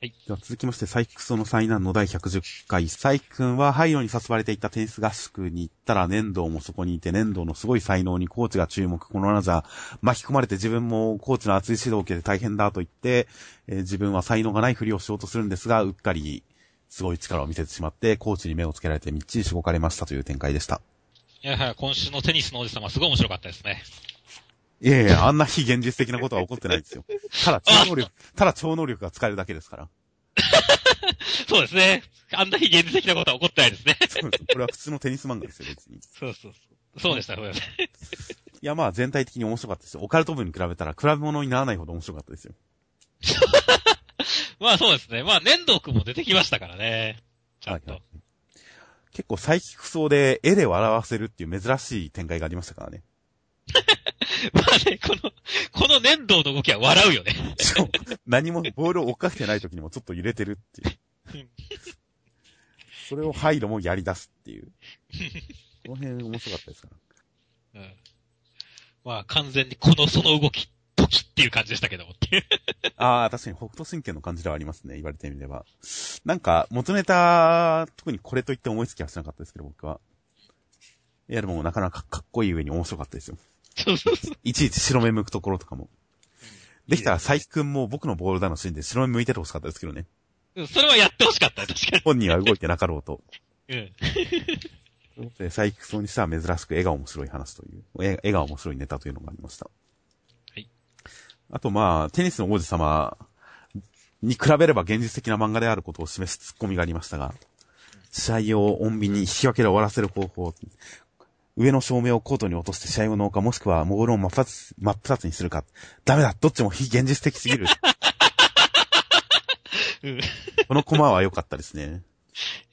はい。では続きまして、サイキクソの災難の第110回。サイキ君は廃炉に誘われていたテニス合宿に行ったら粘土もそこにいて粘土のすごい才能にコーチが注目。このままじゃ巻き込まれて自分もコーチの熱い指導を受けて大変だと言って、えー自分は才能がないふりをしようとするんですが、うっかりすごい力を見せてしまって、コーチに目をつけられてみっちりしごかれましたという展開でした。いや今週のテニスのおじさますごい面白かったですね。いやいや、あんな非現実的なことは起こってないですよ。ただ超能力、ただ超能力が使えるだけですから。そうですね。あんな非現実的なことは起こってないですね。そうですこれは普通のテニス漫画ですよ、別に。そうそうそう。そうでした、そうでした。いや、まあ全体的に面白かったですよ。オカルト部に比べたら比べ物にならないほど面白かったですよ。まあそうですね。まあ、粘土くんも出てきましたからね。ちゃんと。はいはい結構サイキクソで絵で笑わせるっていう珍しい展開がありましたからね。まあね、この、この粘土の動きは笑うよね。しかも、何もボールを追っかけてない時にもちょっと揺れてるっていううん。それをハイロもやり出すっていう。この辺面白かったですから。うん。まあ、完全にこの、その動き、時っていう感じでしたけどもっていう。ああ、確かに北斗神拳の感じではありますね。言われてみれば。なんか、元ネタ、特にこれと言って思いつきはしなかったですけど、僕は。いや、でもなかなかかっこいい上に面白かったですよ。いちいち白目向くところとかも。できたら、佐伯くんも僕のボールだのシーンで白目向いててほしかったですけどね。うんそれはやってほしかった、確か本人は動いてなかろうと。に。うん。ということで、佐伯くんにしては珍しく絵が面白い話という、絵絵が面白いネタというのがありました。はい。あとまあ、テニスの王子様に比べれば現実的な漫画であることを示すツッコミがありましたが、試合を穏便に引き分けで終わらせる方法、上の照明をコートに落として試合を農家もしくはモールを真っ二つ、真っ二つにするか。ダメだどっちも非現実的すぎる。うん。このコマは良かったですね。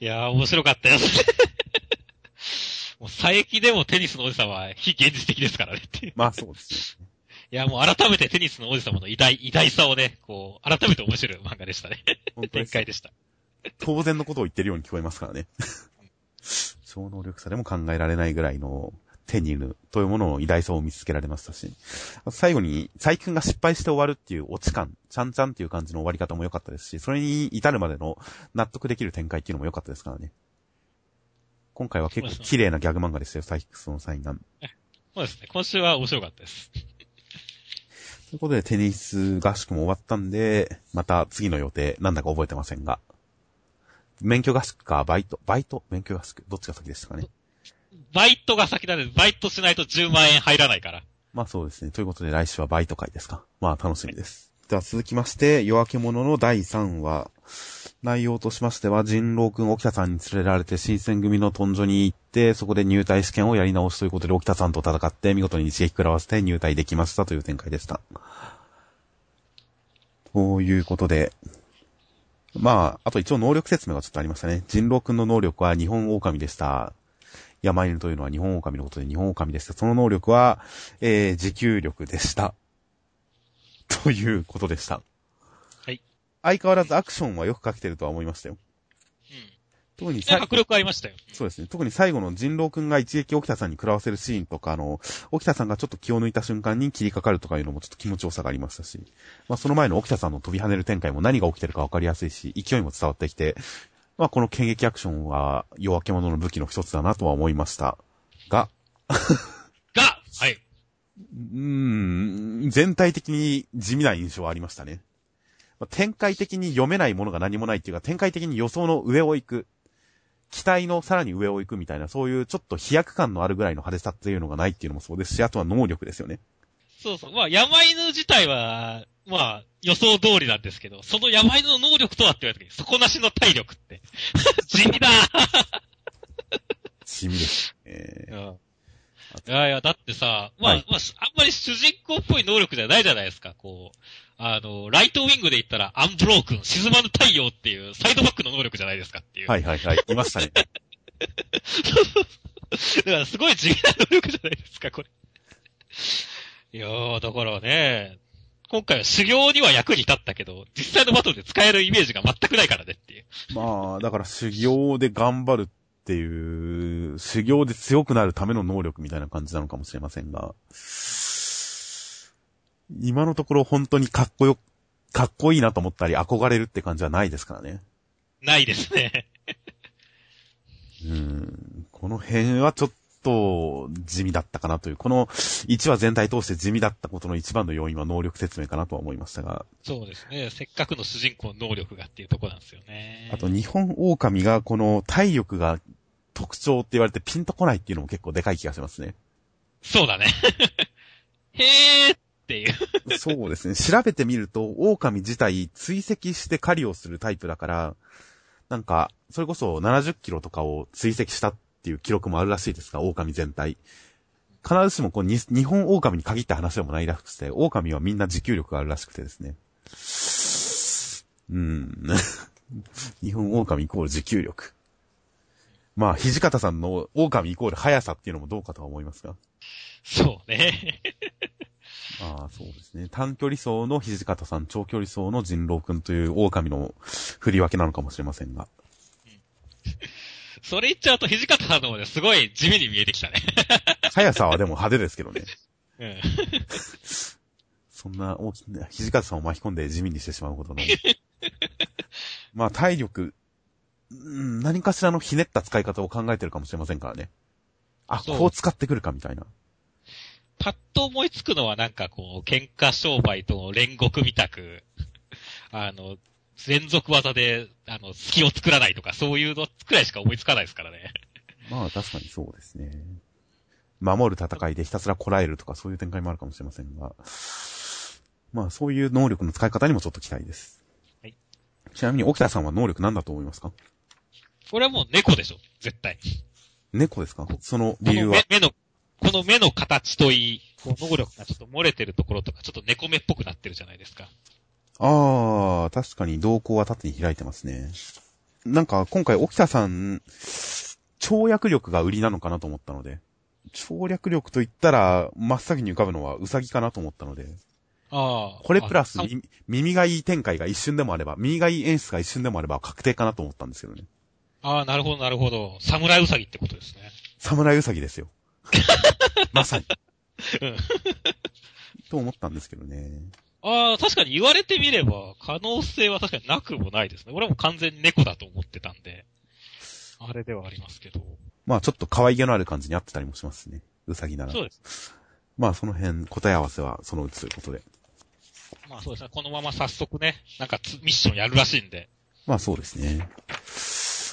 いやー、面白かったよ。もう、佐伯でもテニスの王子様は非現実的ですからねって。まあそうですね。いや、もう改めてテニスの王子様の偉大、偉大さをね、こう、改めて面白い漫画でしたね。展開でした。当然のことを言ってるように聞こえますからね。超能力者でも考えられないぐらいの手にいるというものの偉大さを見つけられましたし、最後に、佐伯くんが失敗して終わるっていうオチ感、ちゃんちゃんっていう感じの終わり方も良かったですし、それに至るまでの納得できる展開っていうのも良かったですからね。今回は結構綺麗なギャグ漫画でしたよ、佐伯くんその際なん。そうですね。今週は面白かったです。ということで、テニス合宿も終わったんで、また次の予定、なんだか覚えてませんが。免許合宿か、バイト、バイト、免許合宿、どっちが先でしたかね。バイトが先なんで、バイトしないと10万円入らないから。まあそうですね。ということで来週はバイト会ですか。まあ楽しみです。では続きまして、夜明け者の第3話。内容としましては、人狼くん沖田さんに連れられて新選組の豚所に行って、そこで入隊試験をやり直しということで沖田さんと戦って、見事に一撃食らわせて入隊できましたという展開でした。ということで、まあ、あと一応能力説明がちょっとありましたね。人狼くんの能力は日本狼でした。山犬というのは日本狼のことで日本狼でした。その能力は、えー、持久力でした。ということでした。はい。相変わらずアクションはよく書けてるとは思いましたよ。うん。特に迫力ありましたよ。そうですね。特に最後の人狼くんが一撃沖田さんに食らわせるシーンとか、あの、沖田さんがちょっと気を抜いた瞬間に切りかかるとかいうのもちょっと気持ちよさがありましたし、まあその前の沖田さんの飛び跳ねる展開も何が起きてるかわかりやすいし、勢いも伝わってきて、まあこの剣撃アクションは夜明け者の武器の一つだなとは思いました。が、が、はい。うーん、全体的に地味な印象はありましたね。まあ展開的に読めないものが何もないっていうか、展開的に予想の上を行く。期待のさらに上を行くみたいな、そういうちょっと飛躍感のあるぐらいの派手さっていうのがないっていうのもそうですし、あとは能力ですよね。そうそう。まあ、山犬自体は、まあ、予想通りなんですけど、その山犬の能力とはって言われた時に、底なしの体力って。地味だ地味です。えうーん。いやいや、だってさ、まあ、はいまあ、あんまり主人公っぽい能力じゃないじゃないですか、こう。あの、ライトウィングで言ったら、アンブロークン、沈まぬ太陽っていう、サイドバックの能力じゃないですかっていう。はいはいはい。いましたね。だからすごい地味な能力じゃないですか、これ。いやー、だからね、今回は修行には役に立ったけど、実際のバトルで使えるイメージが全くないからねっていう。まあ、だから修行で頑張るっていう、修行で強くなるための能力みたいな感じなのかもしれませんが、今のところ本当にかっこよ、かっこいいなと思ったり憧れるって感じはないですからね。ないですね。うん。この辺はちょっと地味だったかなという、この1話全体通して地味だったことの一番の要因は能力説明かなとは思いましたが、そうですね。せっかくの主人公の能力がっていうところなんですよね。あと日本狼がこの体力が特徴って言われてピンとこないっていうのも結構でかい気がしますね。そうだね。へーっていう。そうですね。調べてみると、狼自体追跡して狩りをするタイプだから、なんか、それこそ70キロとかを追跡したっていう記録もあるらしいですが、狼全体。必ずしもこうに日本狼に限った話でもないらしくて、狼はみんな持久力があるらしくてですね。うん。日本狼イコール持久力。まあ、土方さんの狼イコール速さっていうのもどうかとは思いますが。そうね。ああ、そうですね。短距離走の土方さん、長距離走の人狼くんという狼の振り分けなのかもしれませんが。それ言っちゃうと土方さんの方ですごい地味に見えてきたね。速さはでも派手ですけどね。う ん。そんな大きな、土方さんを巻き込んで地味にしてしまうほどの。まあ、体力、うん何かしらのひねった使い方を考えてるかもしれませんからね。あ、こう使ってくるかみたいな。パッと思いつくのはなんかこう、喧嘩商売との煉獄みたく、あの、連続技で、あの、隙を作らないとか、そういうのくらいしか思いつかないですからね。まあ、確かにそうですね。守る戦いでひたすらこらえるとかそういう展開もあるかもしれませんが。まあ、そういう能力の使い方にもちょっと期待です。はい。ちなみに、沖田さんは能力何だと思いますか？これはもう猫でしょ、絶対。猫ですか？そのこ理由は？目の、この目の形といい、こう能力がちょっと漏れてるところとか、ちょっと猫目っぽくなってるじゃないですか。ああ、確かに動向は縦に開いてますね。なんか、今回、沖田さん、跳躍力が売りなのかなと思ったので、跳躍力と言ったら、真っ先に浮かぶのはウサギかなと思ったので、ああ。これプラス耳がいい展開が一瞬でもあれば、耳がいい演出が一瞬でもあれば確定かなと思ったんですけどね。ああ、なるほど、なるほど。侍ウサギってことですね。侍ウサギですよ。まさに。うんと思ったんですけどね。ああ、確かに言われてみれば、可能性は確かになくもないですね。俺はもう完全に猫だと思ってたんで。あれではありますけど。まあちょっと可愛げのある感じに合ってたりもしますね。ウサギなら。そうです。まあその辺、答え合わせはそのうちということで。まあそうですね。このまま早速ね、なんかつミッションやるらしいんで。まあそうですね。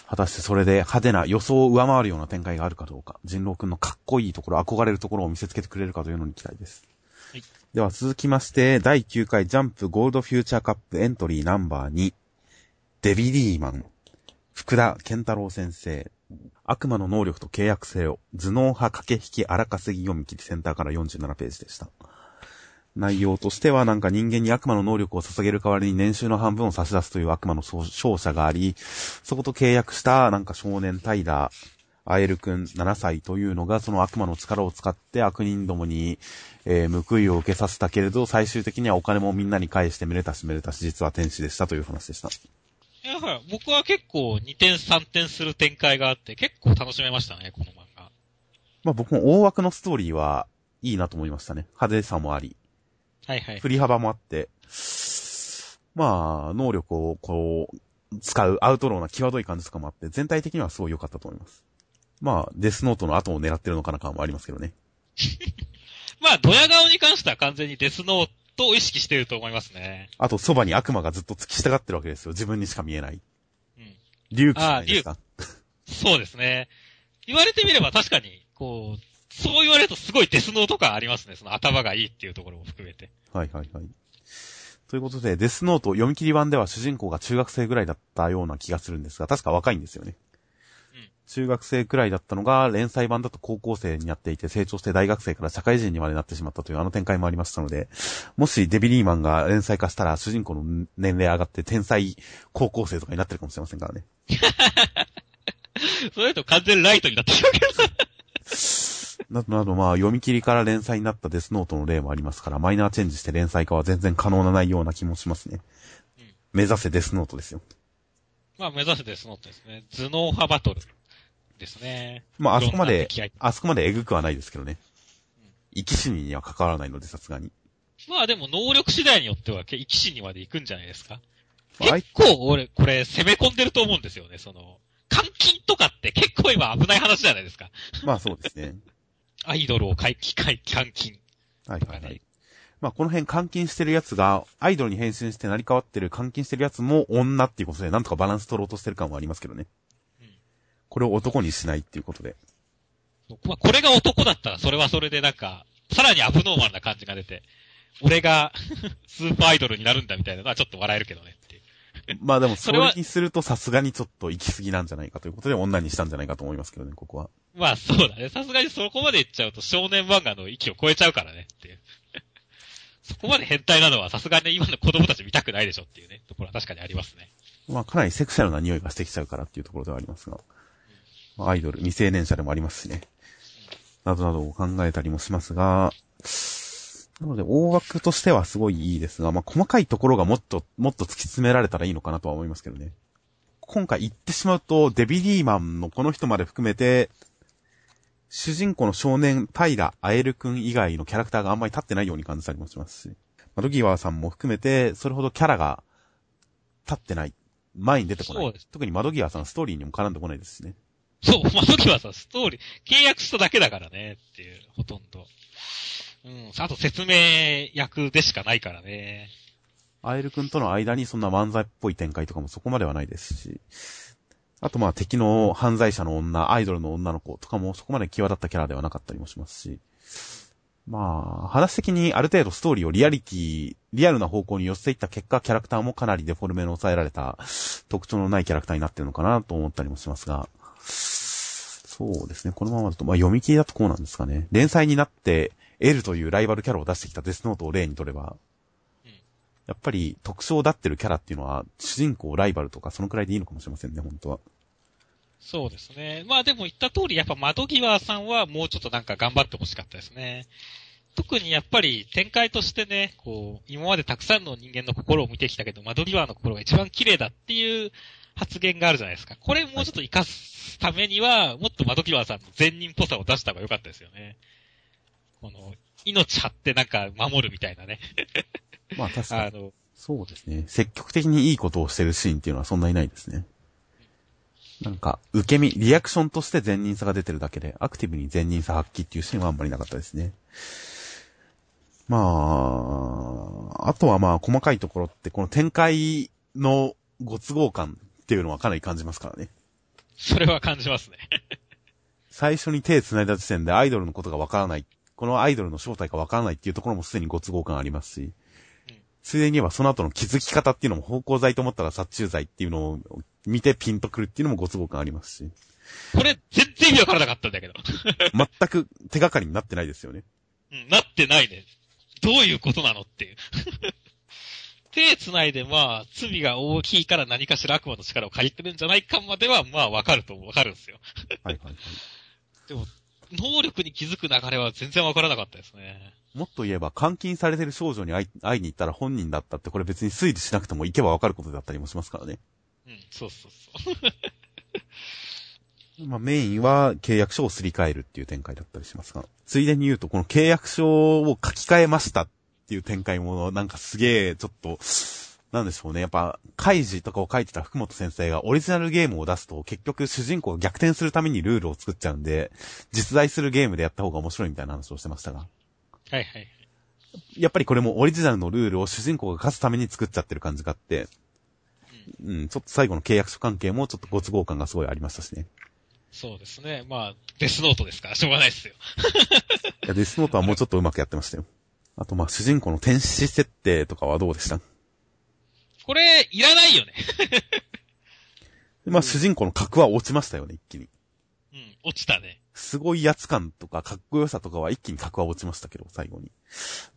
果たしてそれで派手な予想を上回るような展開があるかどうか、人狼くんのかっこいいところ、憧れるところを見せつけてくれるかというのに期待です。はいでは続きまして、第9回ジャンプゴールドフューチャーカップエントリーナンバー2、デビリーマン、福田健太郎先生、悪魔の能力と契約せよ、頭脳派駆け引き荒稼ぎ読み切りセンターから47ページでした。内容としてはなんか人間に悪魔の能力を捧げる代わりに年収の半分を差し出すという悪魔の勝者があり、そこと契約したなんか少年タイラー、アエル君7歳というのがその悪魔の力を使って悪人どもに、えー報いを受けさせたけれど、最終的にはお金もみんなに返してめでたしめでたし、実は天使でしたという話でした。いや、はい。僕は結構2点3点する展開があって、結構楽しめましたね、この漫画。まあ僕も大枠のストーリーはいいなと思いましたね。派手さもあり、はいはい。振り幅もあって、まあ、能力をこう、使うアウトローな際どい感じとかもあって、全体的にはすごい良かったと思います。まあ、デスノートの後を狙ってるのかな感もありますけどね。まあ、ドヤ顔に関しては完全にデスノートを意識してると思いますね。あと、そばに悪魔がずっと突き従ってるわけですよ。自分にしか見えない。うん。竜気じゃないですか。そうですね。言われてみれば確かに、こう、そう言われるとすごいデスノート感ありますね。その頭がいいっていうところも含めて。はいはいはい。ということで、デスノート読み切り版では主人公が中学生ぐらいだったような気がするんですが、確か若いんですよね。うん中学生くらいだったのが、連載版だと高校生になっていて、成長して大学生から社会人にまでなってしまったというあの展開もありましたので、もしデビリーマンが連載化したら、主人公の年齢上がって天才高校生とかになってるかもしれませんからね。それだと完全ライトになってしまうけど。などなど、まあ、読み切りから連載になったデスノートの例もありますから、マイナーチェンジして連載化は全然可能な内容な気もしますね。うん目指せデスノートですよ。まあ、目指せデスノートですね。頭脳派バトルですね。まあ、あそこまであそこまでエグくはないですけどね。生き死にには関わらないので、さすがに。まあでも能力次第によっては、生き死にまで行くんじゃないですか。結構俺、これ攻め込んでると思うんですよね、その、監禁とかって結構今危ない話じゃないですか。まあそうですね。アイドルを回帰、回監禁。はいはいはい。まあこの辺監禁してるやつが、アイドルに変身して成り変わってる監禁してるやつも女っていうことで、なんとかバランス取ろうとしてる感はありますけどね。うんこれを男にしないっていうことで。まあ、これが男だったら、それはそれでなんか、さらにアブノーマルな感じが出て、俺が スーパーアイドルになるんだみたいなのはちょっと笑えるけどねっていう。まあでもそそれにするとさすがにちょっと行き過ぎなんじゃないかということで女にしたんじゃないかと思いますけどね、ここは。まあそうだね。さすがにそこまで言っちゃうと少年漫画の域を超えちゃうからねっていう。そこまで変態なのはさすがに今の子供たち見たくないでしょっていうね、ところは確かにありますね。まあかなりセクシャルな匂いがしてきちゃうからっていうところではありますが。まあアイドル、未成年者でもありますしね。などなどを考えたりもしますが、なので大枠としてはすごいいいですが、まあ細かいところがもっと、もっと突き詰められたらいいのかなとは思いますけどね。今回言ってしまうと、デビリーマンのこの人まで含めて、主人公の少年、平アエル君以外のキャラクターがあんまり立ってないように感じたりもしますし、マドギワーさんも含めて、それほどキャラが立ってない。前に出てこないそうです。特にマドギワーさんストーリーにも絡んでこないですしね。そう、まあ、時はさ、ストーリー、契約しただけだからね、っていう、ほとんど。うん、あと説明役でしかないからね。アエル君との間にそんな漫才っぽい展開とかもそこまではないですし、あとまあ敵の犯罪者の女、アイドルの女の子とかもそこまで際立ったキャラではなかったりもしますし、まあ、話的にある程度ストーリーをリアリティ、リアルな方向に寄せていった結果、キャラクターもかなりデフォルメの抑えられた特徴のないキャラクターになってるのかなと思ったりもしますが、そうですね、このままだと、まあ読み切りだとこうなんですかね。連載になって L というライバルキャラを出してきたデスノートを例にとれば、うんやっぱり特徴立ってるキャラっていうのは、主人公、ライバルとかそのくらいでいいのかもしれませんね、本当は。そうですね。まあでも言った通り、やっぱ窓際さんはもうちょっとなんか頑張ってほしかったですね。特にやっぱり展開としてね、こう、今までたくさんの人間の心を見てきたけど、窓際の心が一番綺麗だっていう発言があるじゃないですか。これもうちょっと活かすためには、もっと窓際さんの善人っぽさを出した方が良かったですよね。この、命張ってなんか守るみたいなね。まあ確かに。あの、そうですね。積極的にいいことをしてるシーンっていうのはそんなにないですね。なんか、受け身、リアクションとして善人さが出てるだけで、アクティブに善人さ発揮っていうシーンはあんまりなかったですね。まあ、あとはまあ、細かいところって、この展開のご都合感っていうのはかなり感じますからね。それは感じますね。最初に手繋いだ時点でアイドルのことがわからない。このアイドルの正体がわからないっていうところもすでにご都合感ありますしうん、ついでに言えばその後の気づき方っていうのも芳香剤と思ったら殺虫剤っていうのを見てピンとくるっていうのもご都合感ありますし、これ全然意味わからなかったんだけど。全く手がかりになってないですよね。うん、なってないね。どういうことなのっていう。手繋いで、まあ、罪が大きいから何かしら悪魔の力を借りてるんじゃないかまでは、まあ、わかると、わかるんですよ。はいはいはい。能力に気づく流れは全然わからなかったですね。もっと言えば監禁されてる少女に会い会いに行ったら本人だったってこれ別に推理しなくても行けばわかることだったりもしますからね。うん、そうそうそう。まあメインは契約書をすり替えるっていう展開だったりしますが、ついでに言うとこの契約書を書き換えましたっていう展開もなんかすげえちょっと、なんでしょうね。やっぱ、開示とかを書いてた福本先生がオリジナルゲームを出すと結局主人公が逆転するためにルールを作っちゃうんで、実在するゲームでやった方が面白いみたいな話をしてましたが。はいはい。やっぱりこれもオリジナルのルールを主人公が勝つために作っちゃってる感じがあって、うん、ちょっと最後の契約書関係もちょっとご都合感がすごいありましたしね。そうですね。まあ、デスノートですから、しょうがないですよ。いや、デスノートはもうちょっとうまくやってましたよ。あと、まあ、主人公の天使設定とかはどうでした？これ、いらないよね。でまあ、主人公の格は落ちましたよね、一気に。うん、落ちたね。すごいやつ感とか、かっこよさとかは一気に格は落ちましたけど、最後に。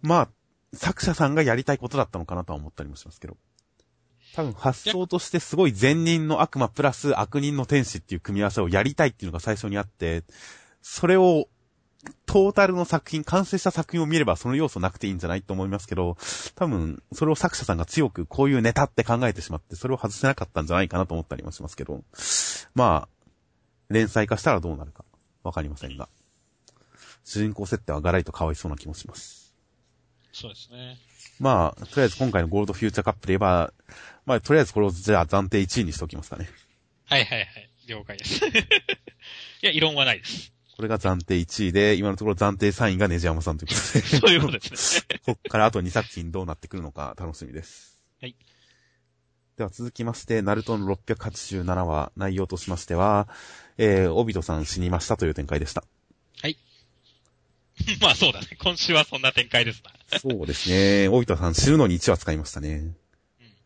まあ、作者さんがやりたいことだったのかなとは思ったりもしますけど。多分発想としてすごい善人の悪魔プラス悪人の天使っていう組み合わせをやりたいっていうのが最初にあって、それをトータルの作品、完成した作品を見ればその要素なくていいんじゃないと思いますけど、多分、それを作者さんが強くこういうネタって考えてしまって、それを外せなかったんじゃないかなと思ったりもしますけど、まあ、連載化したらどうなるか、わかりませんが。主人公設定はガラリとかわいそうな気もします。そうですね。まあ、とりあえず今回のゴールドフューチャーカップで言えば、まあ、とりあえずこれをじゃあ暫定1位にしておきますかね。はいはいはい。了解です。いや、異論はないです。これが暫定1位で、今のところ暫定3位がネジヤマさんということで。そういうことですね。こっからあと2作品どうなってくるのか楽しみです。はい。では続きまして、ナルトの687話、内容としましては、えー、オビトさん死にましたという展開でした。はい。まあそうだね。今週はそんな展開ですな。そうですね。オビトさん死ぬのに1話使いましたね。うん。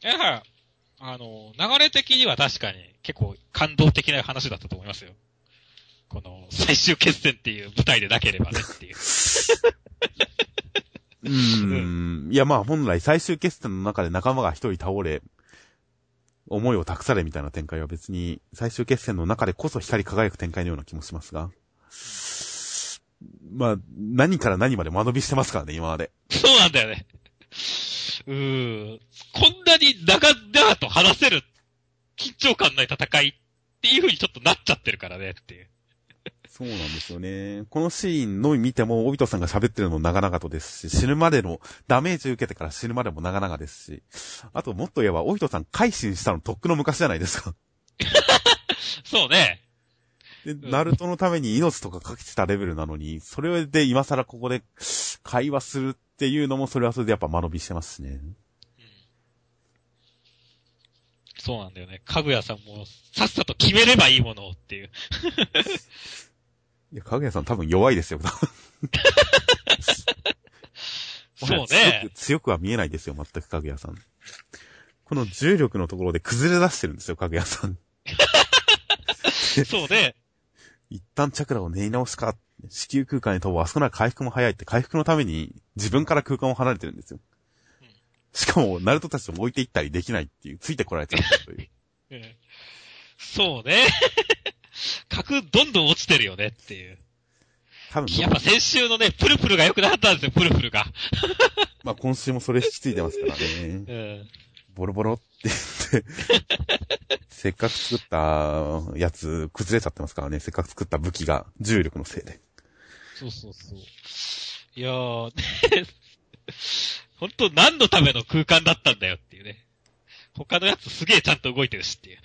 やはり、あの、流れ的には確かに結構感動的な話だったと思いますよ。この最終決戦っていう舞台でなければねっていう。うーん。いやまあ本来最終決戦の中で仲間が一人倒れ、思いを託されみたいな展開は別に最終決戦の中でこそ光り輝く展開のような気もしますが。まあ、何から何まで間延びしてますからね、今まで。そうなんだよね。うーん。こんなに長々と話せる緊張感ない戦いっていう風にちょっとなっちゃってるからねっていう。そうなんですよね。このシーンのみ見ても、オビトさんが喋ってるのも長々とですし、死ぬまでの、ダメージ受けてから死ぬまでも長々ですし、あともっと言えば、オビトさん改心したのとっくの昔じゃないですか。そうね。で、ナルトのために命とかかけてたレベルなのに、それで今更ここで会話するっていうのも、それはそれでやっぱ間延びしてますしね。そうなんだよね。かぐやさんも、さっさと決めればいいものをっていう。いや、かぐやさん多分弱いですよ、そうね強く。は見えないですよ、全くかぐやさん。この重力のところで崩れ出してるんですよ、かぐやさん。そうね。一旦チャクラを練り直すか、子宮空間に飛ぶ、あそこなら回復も早いって、回復のために自分から空間を離れてるんですよ。うん、しかも、ナルトたちを置いていったりできないっていう、ついてこられちゃうという。うん、そうね。格どんどん落ちてるよねっていう。多分やっぱ先週のね、プルプルが良くなかったんですよ、プルプルが。まあ今週もそれ引き継いでますからね。うん。ボロボロって言ってせっかく作ったやつ崩れちゃってますからね。せっかく作った武器が重力のせいで。そうそうそう。いやー、本当何のための空間だったんだよっていうね。他のやつすげえちゃんと動いてるしっていう。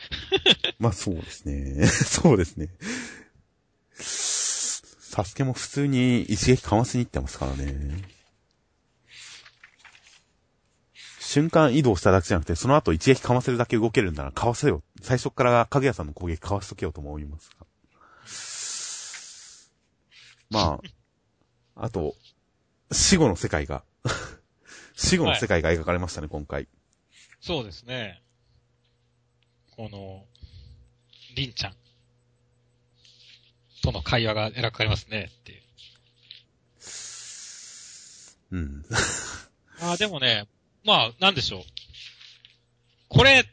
まあそうですね。そうですね。サスケも普通に一撃かわしに行ってますからね。瞬間移動しただけじゃなくて、その後一撃かわせるだけ動けるんならかわせよ。最初からかぐやさんの攻撃かわしとけよと思いますが。まあ、あと、死後の世界が 死後の世界が描かれましたね、はい、今回。そうですね。この、りんちゃんとの会話が描かれますね、っていう。うん。ああ、でもね、まあ、なんでしょう。これ、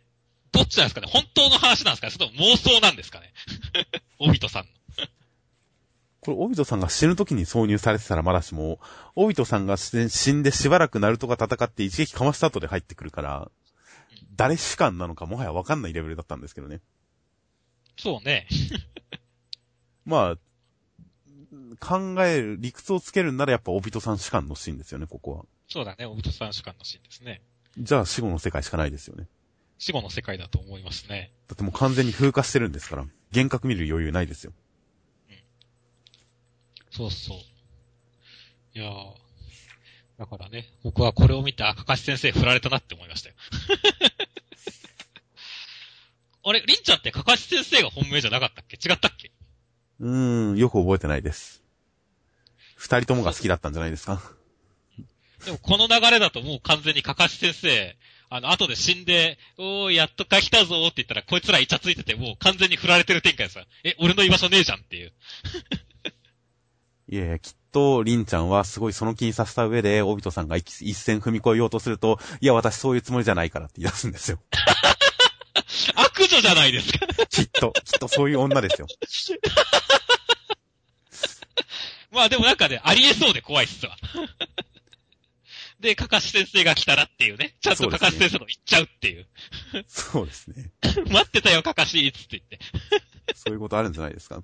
どっちなんですかね？本当の話なんですかね？それとも妄想なんですかね？オビトさんの。これ、オビトさんが死ぬ時に挿入されてたらまだしも、オビトさんが死んでしばらくナルトが戦って一撃かました後で入ってくるから、誰主観なのかもはやわかんないレベルだったんですけどね。そうね。まあ、考える、理屈をつけるんならやっぱオビトさん主観のシーンですよね、ここは。そうだね、オビトさん主観のシーンですね。じゃあ死後の世界しかないですよね。死後の世界だと思いますね。だってもう完全に風化してるんですから、幻覚見る余裕ないですよ。うん。そうそう。いやー。だからね、僕はこれを見て、あ、かかし先生振られたなって思いましたよ。あれ、りんちゃんってかかし先生が本命じゃなかったっけ？違ったっけ？うーん、よく覚えてないです。二人ともが好きだったんじゃないですか？でもこの流れだともう完全にかかし先生、あの、後で死んで、おー、やっとか来たぞーって言ったら、こいつらイチャついてて、もう完全に振られてる展開さ。え、俺の居場所ねえじゃんっていう。いやいや、きっと、りんちゃんはすごいその気にさせた上で、オビトさんが一線踏み越えようとすると、いや、私そういうつもりじゃないからって言い出すんですよ。悪女じゃないですか。きっと、きっとそういう女ですよ。まあでもなんかね、ありえそうで怖いっすわ。で、かかし先生が来たらっていうね。ちゃんとかかし先生の言っちゃうっていう。そうですね。待ってたよ、かかしつって言って。そういうことあるんじゃないですか。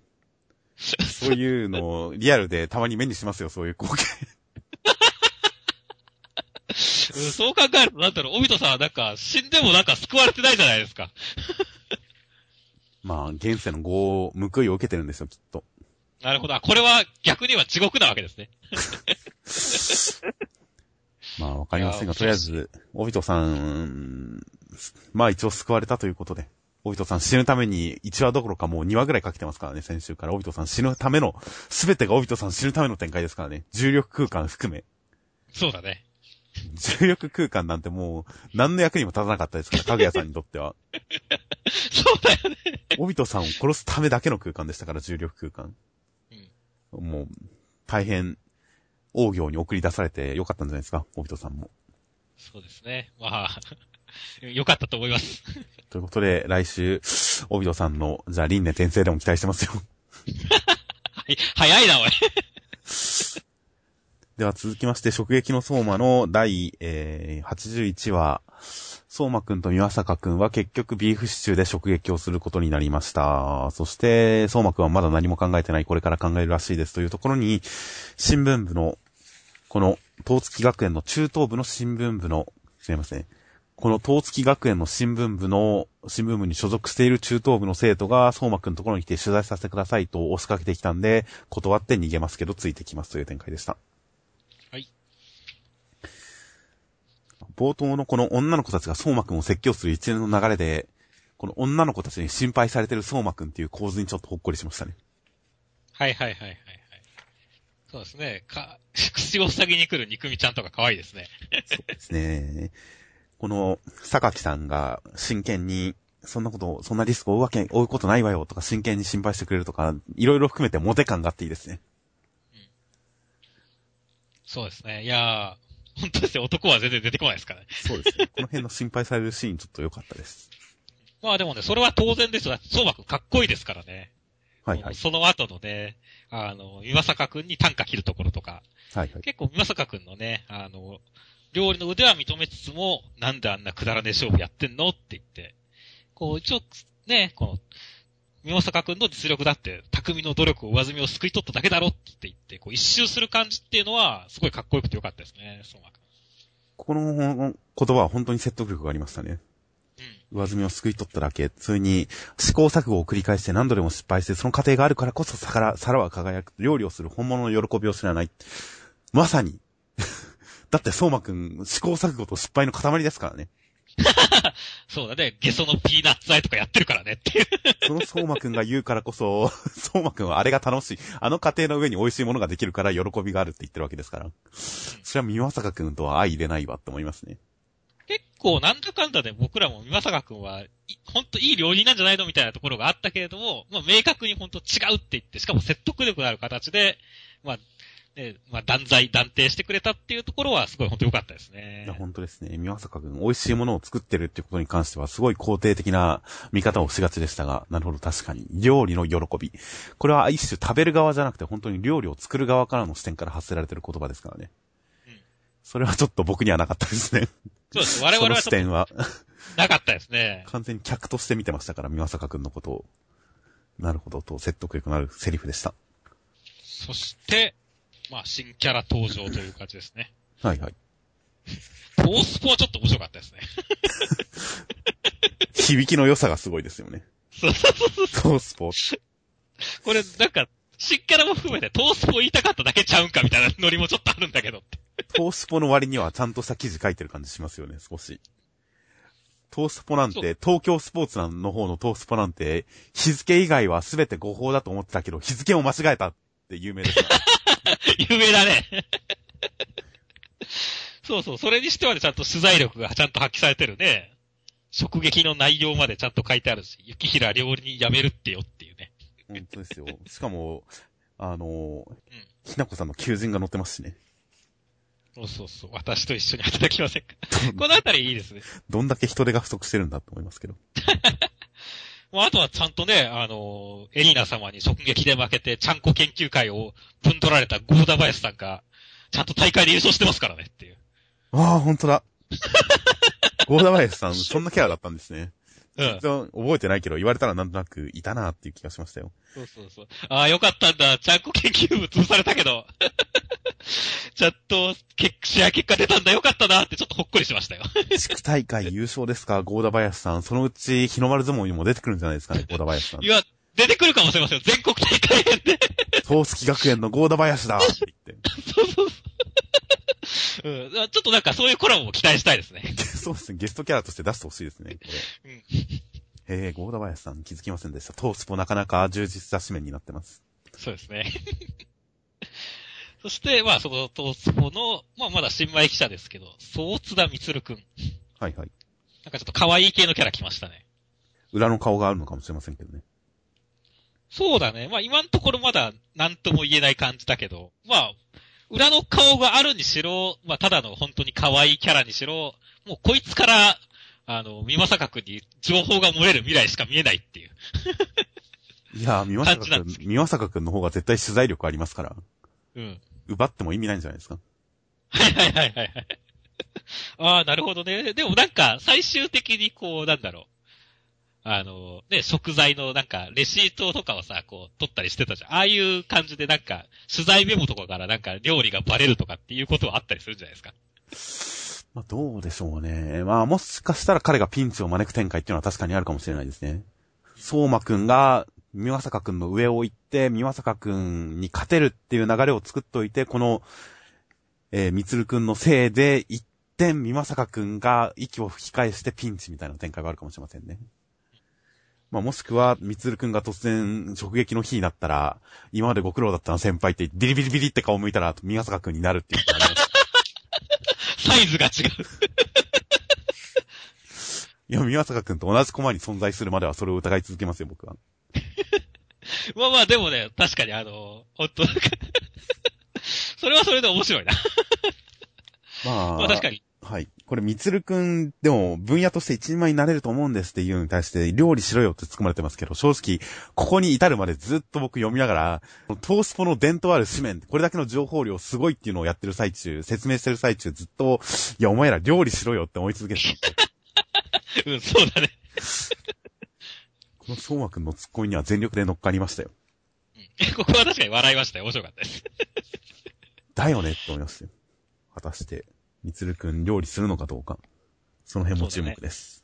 そういうのをリアルでたまに目にしますよ、そういう光景。うんそう考えると、なんだろう、おみとさんはなんか、死んでもなんか救われてないじゃないですか。まあ、現世の業を、報いを受けてるんですよ、きっと。なるほど。あこれは逆には地獄なわけですね。まあ、わかりませんが、とりあえず、オビトさん、まあ一応救われたということで、オビトさん死ぬために1話どころかもう2話ぐらいかけてますからね、先週から。オビトさん死ぬための、すべてがオビトさん死ぬための展開ですからね。重力空間含め。そうだね。重力空間なんてもう、何の役にも立たなかったですから、かぐやさんにとっては。そうだよね。オビトさんを殺すためだけの空間でしたから、重力空間。もう、大変、王行に送り出されてよかったんじゃないですか、オビトさんも。そうですね。まあ、よかったと思います。ということで、来週、オビトさんの、じゃあ、輪廻転生でも期待してますよ。はい早いな、おい。では続きまして、直撃の相馬の第、えー、81話、相馬くんと宮坂くんは結局ビーフシチューで直撃をすることになりました。そして、相馬くんはまだ何も考えてない、これから考えるらしいですというところに、新聞部の、この、東月学園の中等部の新聞部の、すみません。この東月学園の新聞部の、新聞部に所属している中等部の生徒が、相馬くんのところに来て取材させてくださいと押しかけてきたんで、断って逃げますけど、ついてきますという展開でした。はい。冒頭のこの女の子たちが相馬くんを説教する一連の流れで、この女の子たちに心配されてる相馬くんっていう構図にちょっとほっこりしましたね。はいはいはいはいはい。そうですね。か、口を塞ぎに来る肉みちゃんとか可愛いですね。そうですね。この、坂木さんが真剣に、そんなこと、そんなリスクを負うわけ、負うことないわよとか真剣に心配してくれるとか、いろいろ含めてモテ感があっていいですね。そうですね。いやー、本当ですよ。男は全然出てこないですからね。そうですね。この辺の心配されるシーンちょっと良かったです。まあでもね、それは当然ですよ。相馬くんかっこいいですからね。はいはい。その後のね、あの、岩坂くんに短歌切るところとか、はいはい。結構岩坂くんのね、あの、料理の腕は認めつつも、なんであんなくだらねえ勝負やってんのって言って、こう、一応、ね、この、宮坂くんの実力だって、匠の努力を上積みを救い取っただけだろって言って、こう、一周する感じっていうのは、すごいかっこよくてよかったですね、相馬くん。この言葉は本当に説得力がありましたね。うん。上積みを救い取っただけ、普通に試行錯誤を繰り返して何度でも失敗して、その過程があるからこそ皿、皿は輝く、料理をする本物の喜びを知らない。まさに。だって相馬くん、試行錯誤と失敗の塊ですからね。そうだね、ゲソのピーナッツアイとかやってるからねっていう。その相馬くんが言うからこそ、相馬くんはあれが楽しい。あの過程の上に美味しいものができるから喜びがあるって言ってるわけですから。それは宮坂くんとは相入れないわって思いますね。結構なんだかんだで僕らも宮坂くんは、いほんといい料理なんじゃないのみたいなところがあったけれども、まあ明確にほんと違うって言って、しかも説得力のある形で、まあ、ね、まあ断罪、断定してくれたっていうところはすごいほんと良かったですねいや、。本当ですね。宮坂くん、美味しいものを作ってるってことに関しては、すごい肯定的な見方をしがちでしたが、なるほど、確かに。料理の喜び。これは一種食べる側じゃなくて、本当に料理を作る側からの視点から発せられてる言葉ですからね。うんそれはちょっと僕にはなかったですね。そうです。我々は視点は、となかったですね。完全に客として見てましたから、宮坂くんのことを。なるほど、と説得力のあるセリフでした。そして、まあ新キャラ登場という感じですね。はいはい。トースポはちょっと面白かったですね。響きの良さがすごいですよね。そうそうそう。トースポ。これなんか、新キャラも含めてトースポ言いたかっただけちゃうんかみたいなノリもちょっとあるんだけどって。トースポの割にはちゃんとした記事書いてる感じしますよね、少し。トースポなんそうて、東京スポーツの方のトースポなんて、日付以外は全て誤報だと思ってたけど、日付を間違えたって有名ですから。有名だね。そうそう、それにしてはね、ちゃんと取材力がちゃんと発揮されてるね。直撃の内容までちゃんと書いてあるし、雪平料理にやめるってよっていうね。本当ですよ。しかも、あの、ひなこさんの求人が載ってますしね。そうそうそう。私と一緒に働きませんか？このあたりいいですね。どんだけ人手が不足してるんだと思いますけど。まあ、あとはちゃんとね、あの、エリーナ様に直撃で負けて、ちゃんこ研究会をぶん取られたゴーダバヤスさんが、ちゃんと大会で優勝してますからねっていう。ああ、ほんとだ。ゴーダバイスさん、そんなキャラだったんですね。うん。覚えてないけど、言われたらなんとなくいたなっていう気がしましたよ。そうそうそう。ああ、よかったんだ。ちゃんこ研究部潰されたけど。ちゃんと、け試合結果出たんだ。よかったなってちょっとほっこりしましたよ。地区大会優勝ですか、ゴーダバヤスさん。そのうち、日の丸相撲にも出てくるんじゃないですかね、ゴーダバヤスさんい。や、出てくるかもしれませんよ。全国大会編で。東月学園のゴーダバヤスだって言って。そうそうそう。うん。ちょっとなんかそういうコラボも期待したいですね。そうですね、ゲストキャラとして出してほしいですね、これ。うん。へえ、ゴーダバヤスさん気づきませんでした。トースポなかなか充実した紙面になってます。そうですね。そして、まあ、そのトースポの、まあ、まだ新米記者ですけど、ソーツダミツルくん。はいはい。なんかちょっと可愛い系のキャラ来ましたね。裏の顔があるのかもしれませんけどね。そうだね。まあ、今のところまだ何とも言えない感じだけど、まあ、裏の顔があるにしろ、まあ、ただの本当に可愛いキャラにしろ、もうこいつから、あの、三正くんに情報が漏れる未来しか見えないっていう。いやー、三正くん三正くんの方が絶対取材力ありますから、うん。奪っても意味ないんじゃないですか？はいはいはいはいはい。ああ、なるほどね。でもなんか、最終的にこう、なんだろう。あの、ね、食材のなんか、レシートとかをさ、こう、取ったりしてたじゃん。ああいう感じでなんか、取材メモとかからなんか、料理がバレるとかっていうことはあったりするんじゃないですか。まあ、どうでしょうね。まあ、もしかしたら彼がピンチを招く展開っていうのは確かにあるかもしれないですね。相馬くんが、三まさかくんの上を行って、三まさかくんに勝てるっていう流れを作っといて、この、えー、みつるくんのせいで、一点三まさかくんが息を吹き返してピンチみたいな展開があるかもしれませんね。まあ、もしくは、みつるくんが突然直撃の日になったら、今までご苦労だったな先輩って、ビリビリビリって顔向いたら、三まさかくんになるっていうのがあります。サイズが違う。いや、宮坂くんと同じコマに存在するまではそれを疑い続けますよ、僕は。まあまあ、でもね、確かにあの、本当なんかそれはそれで面白いな。まあ、まあ確かに。はい。これ、みつるくん、でも、分野として一人前になれると思うんですっていうのに対して、料理しろよって突っ込まれてますけど、正直、ここに至るまでずっと僕読みながら、トースポの伝統ある紙面、これだけの情報量すごいっていうのをやってる最中、説明してる最中、ずっと、いや、お前ら料理しろよって思い続けてた。うん、そうだね。この相馬くんのツッコミには全力で乗っかりましたよ。うん ここは確かに笑いましたよ。面白かったです。だよねって思いましたよ。果たして、みつるくん料理するのかどうか。その辺も注目です。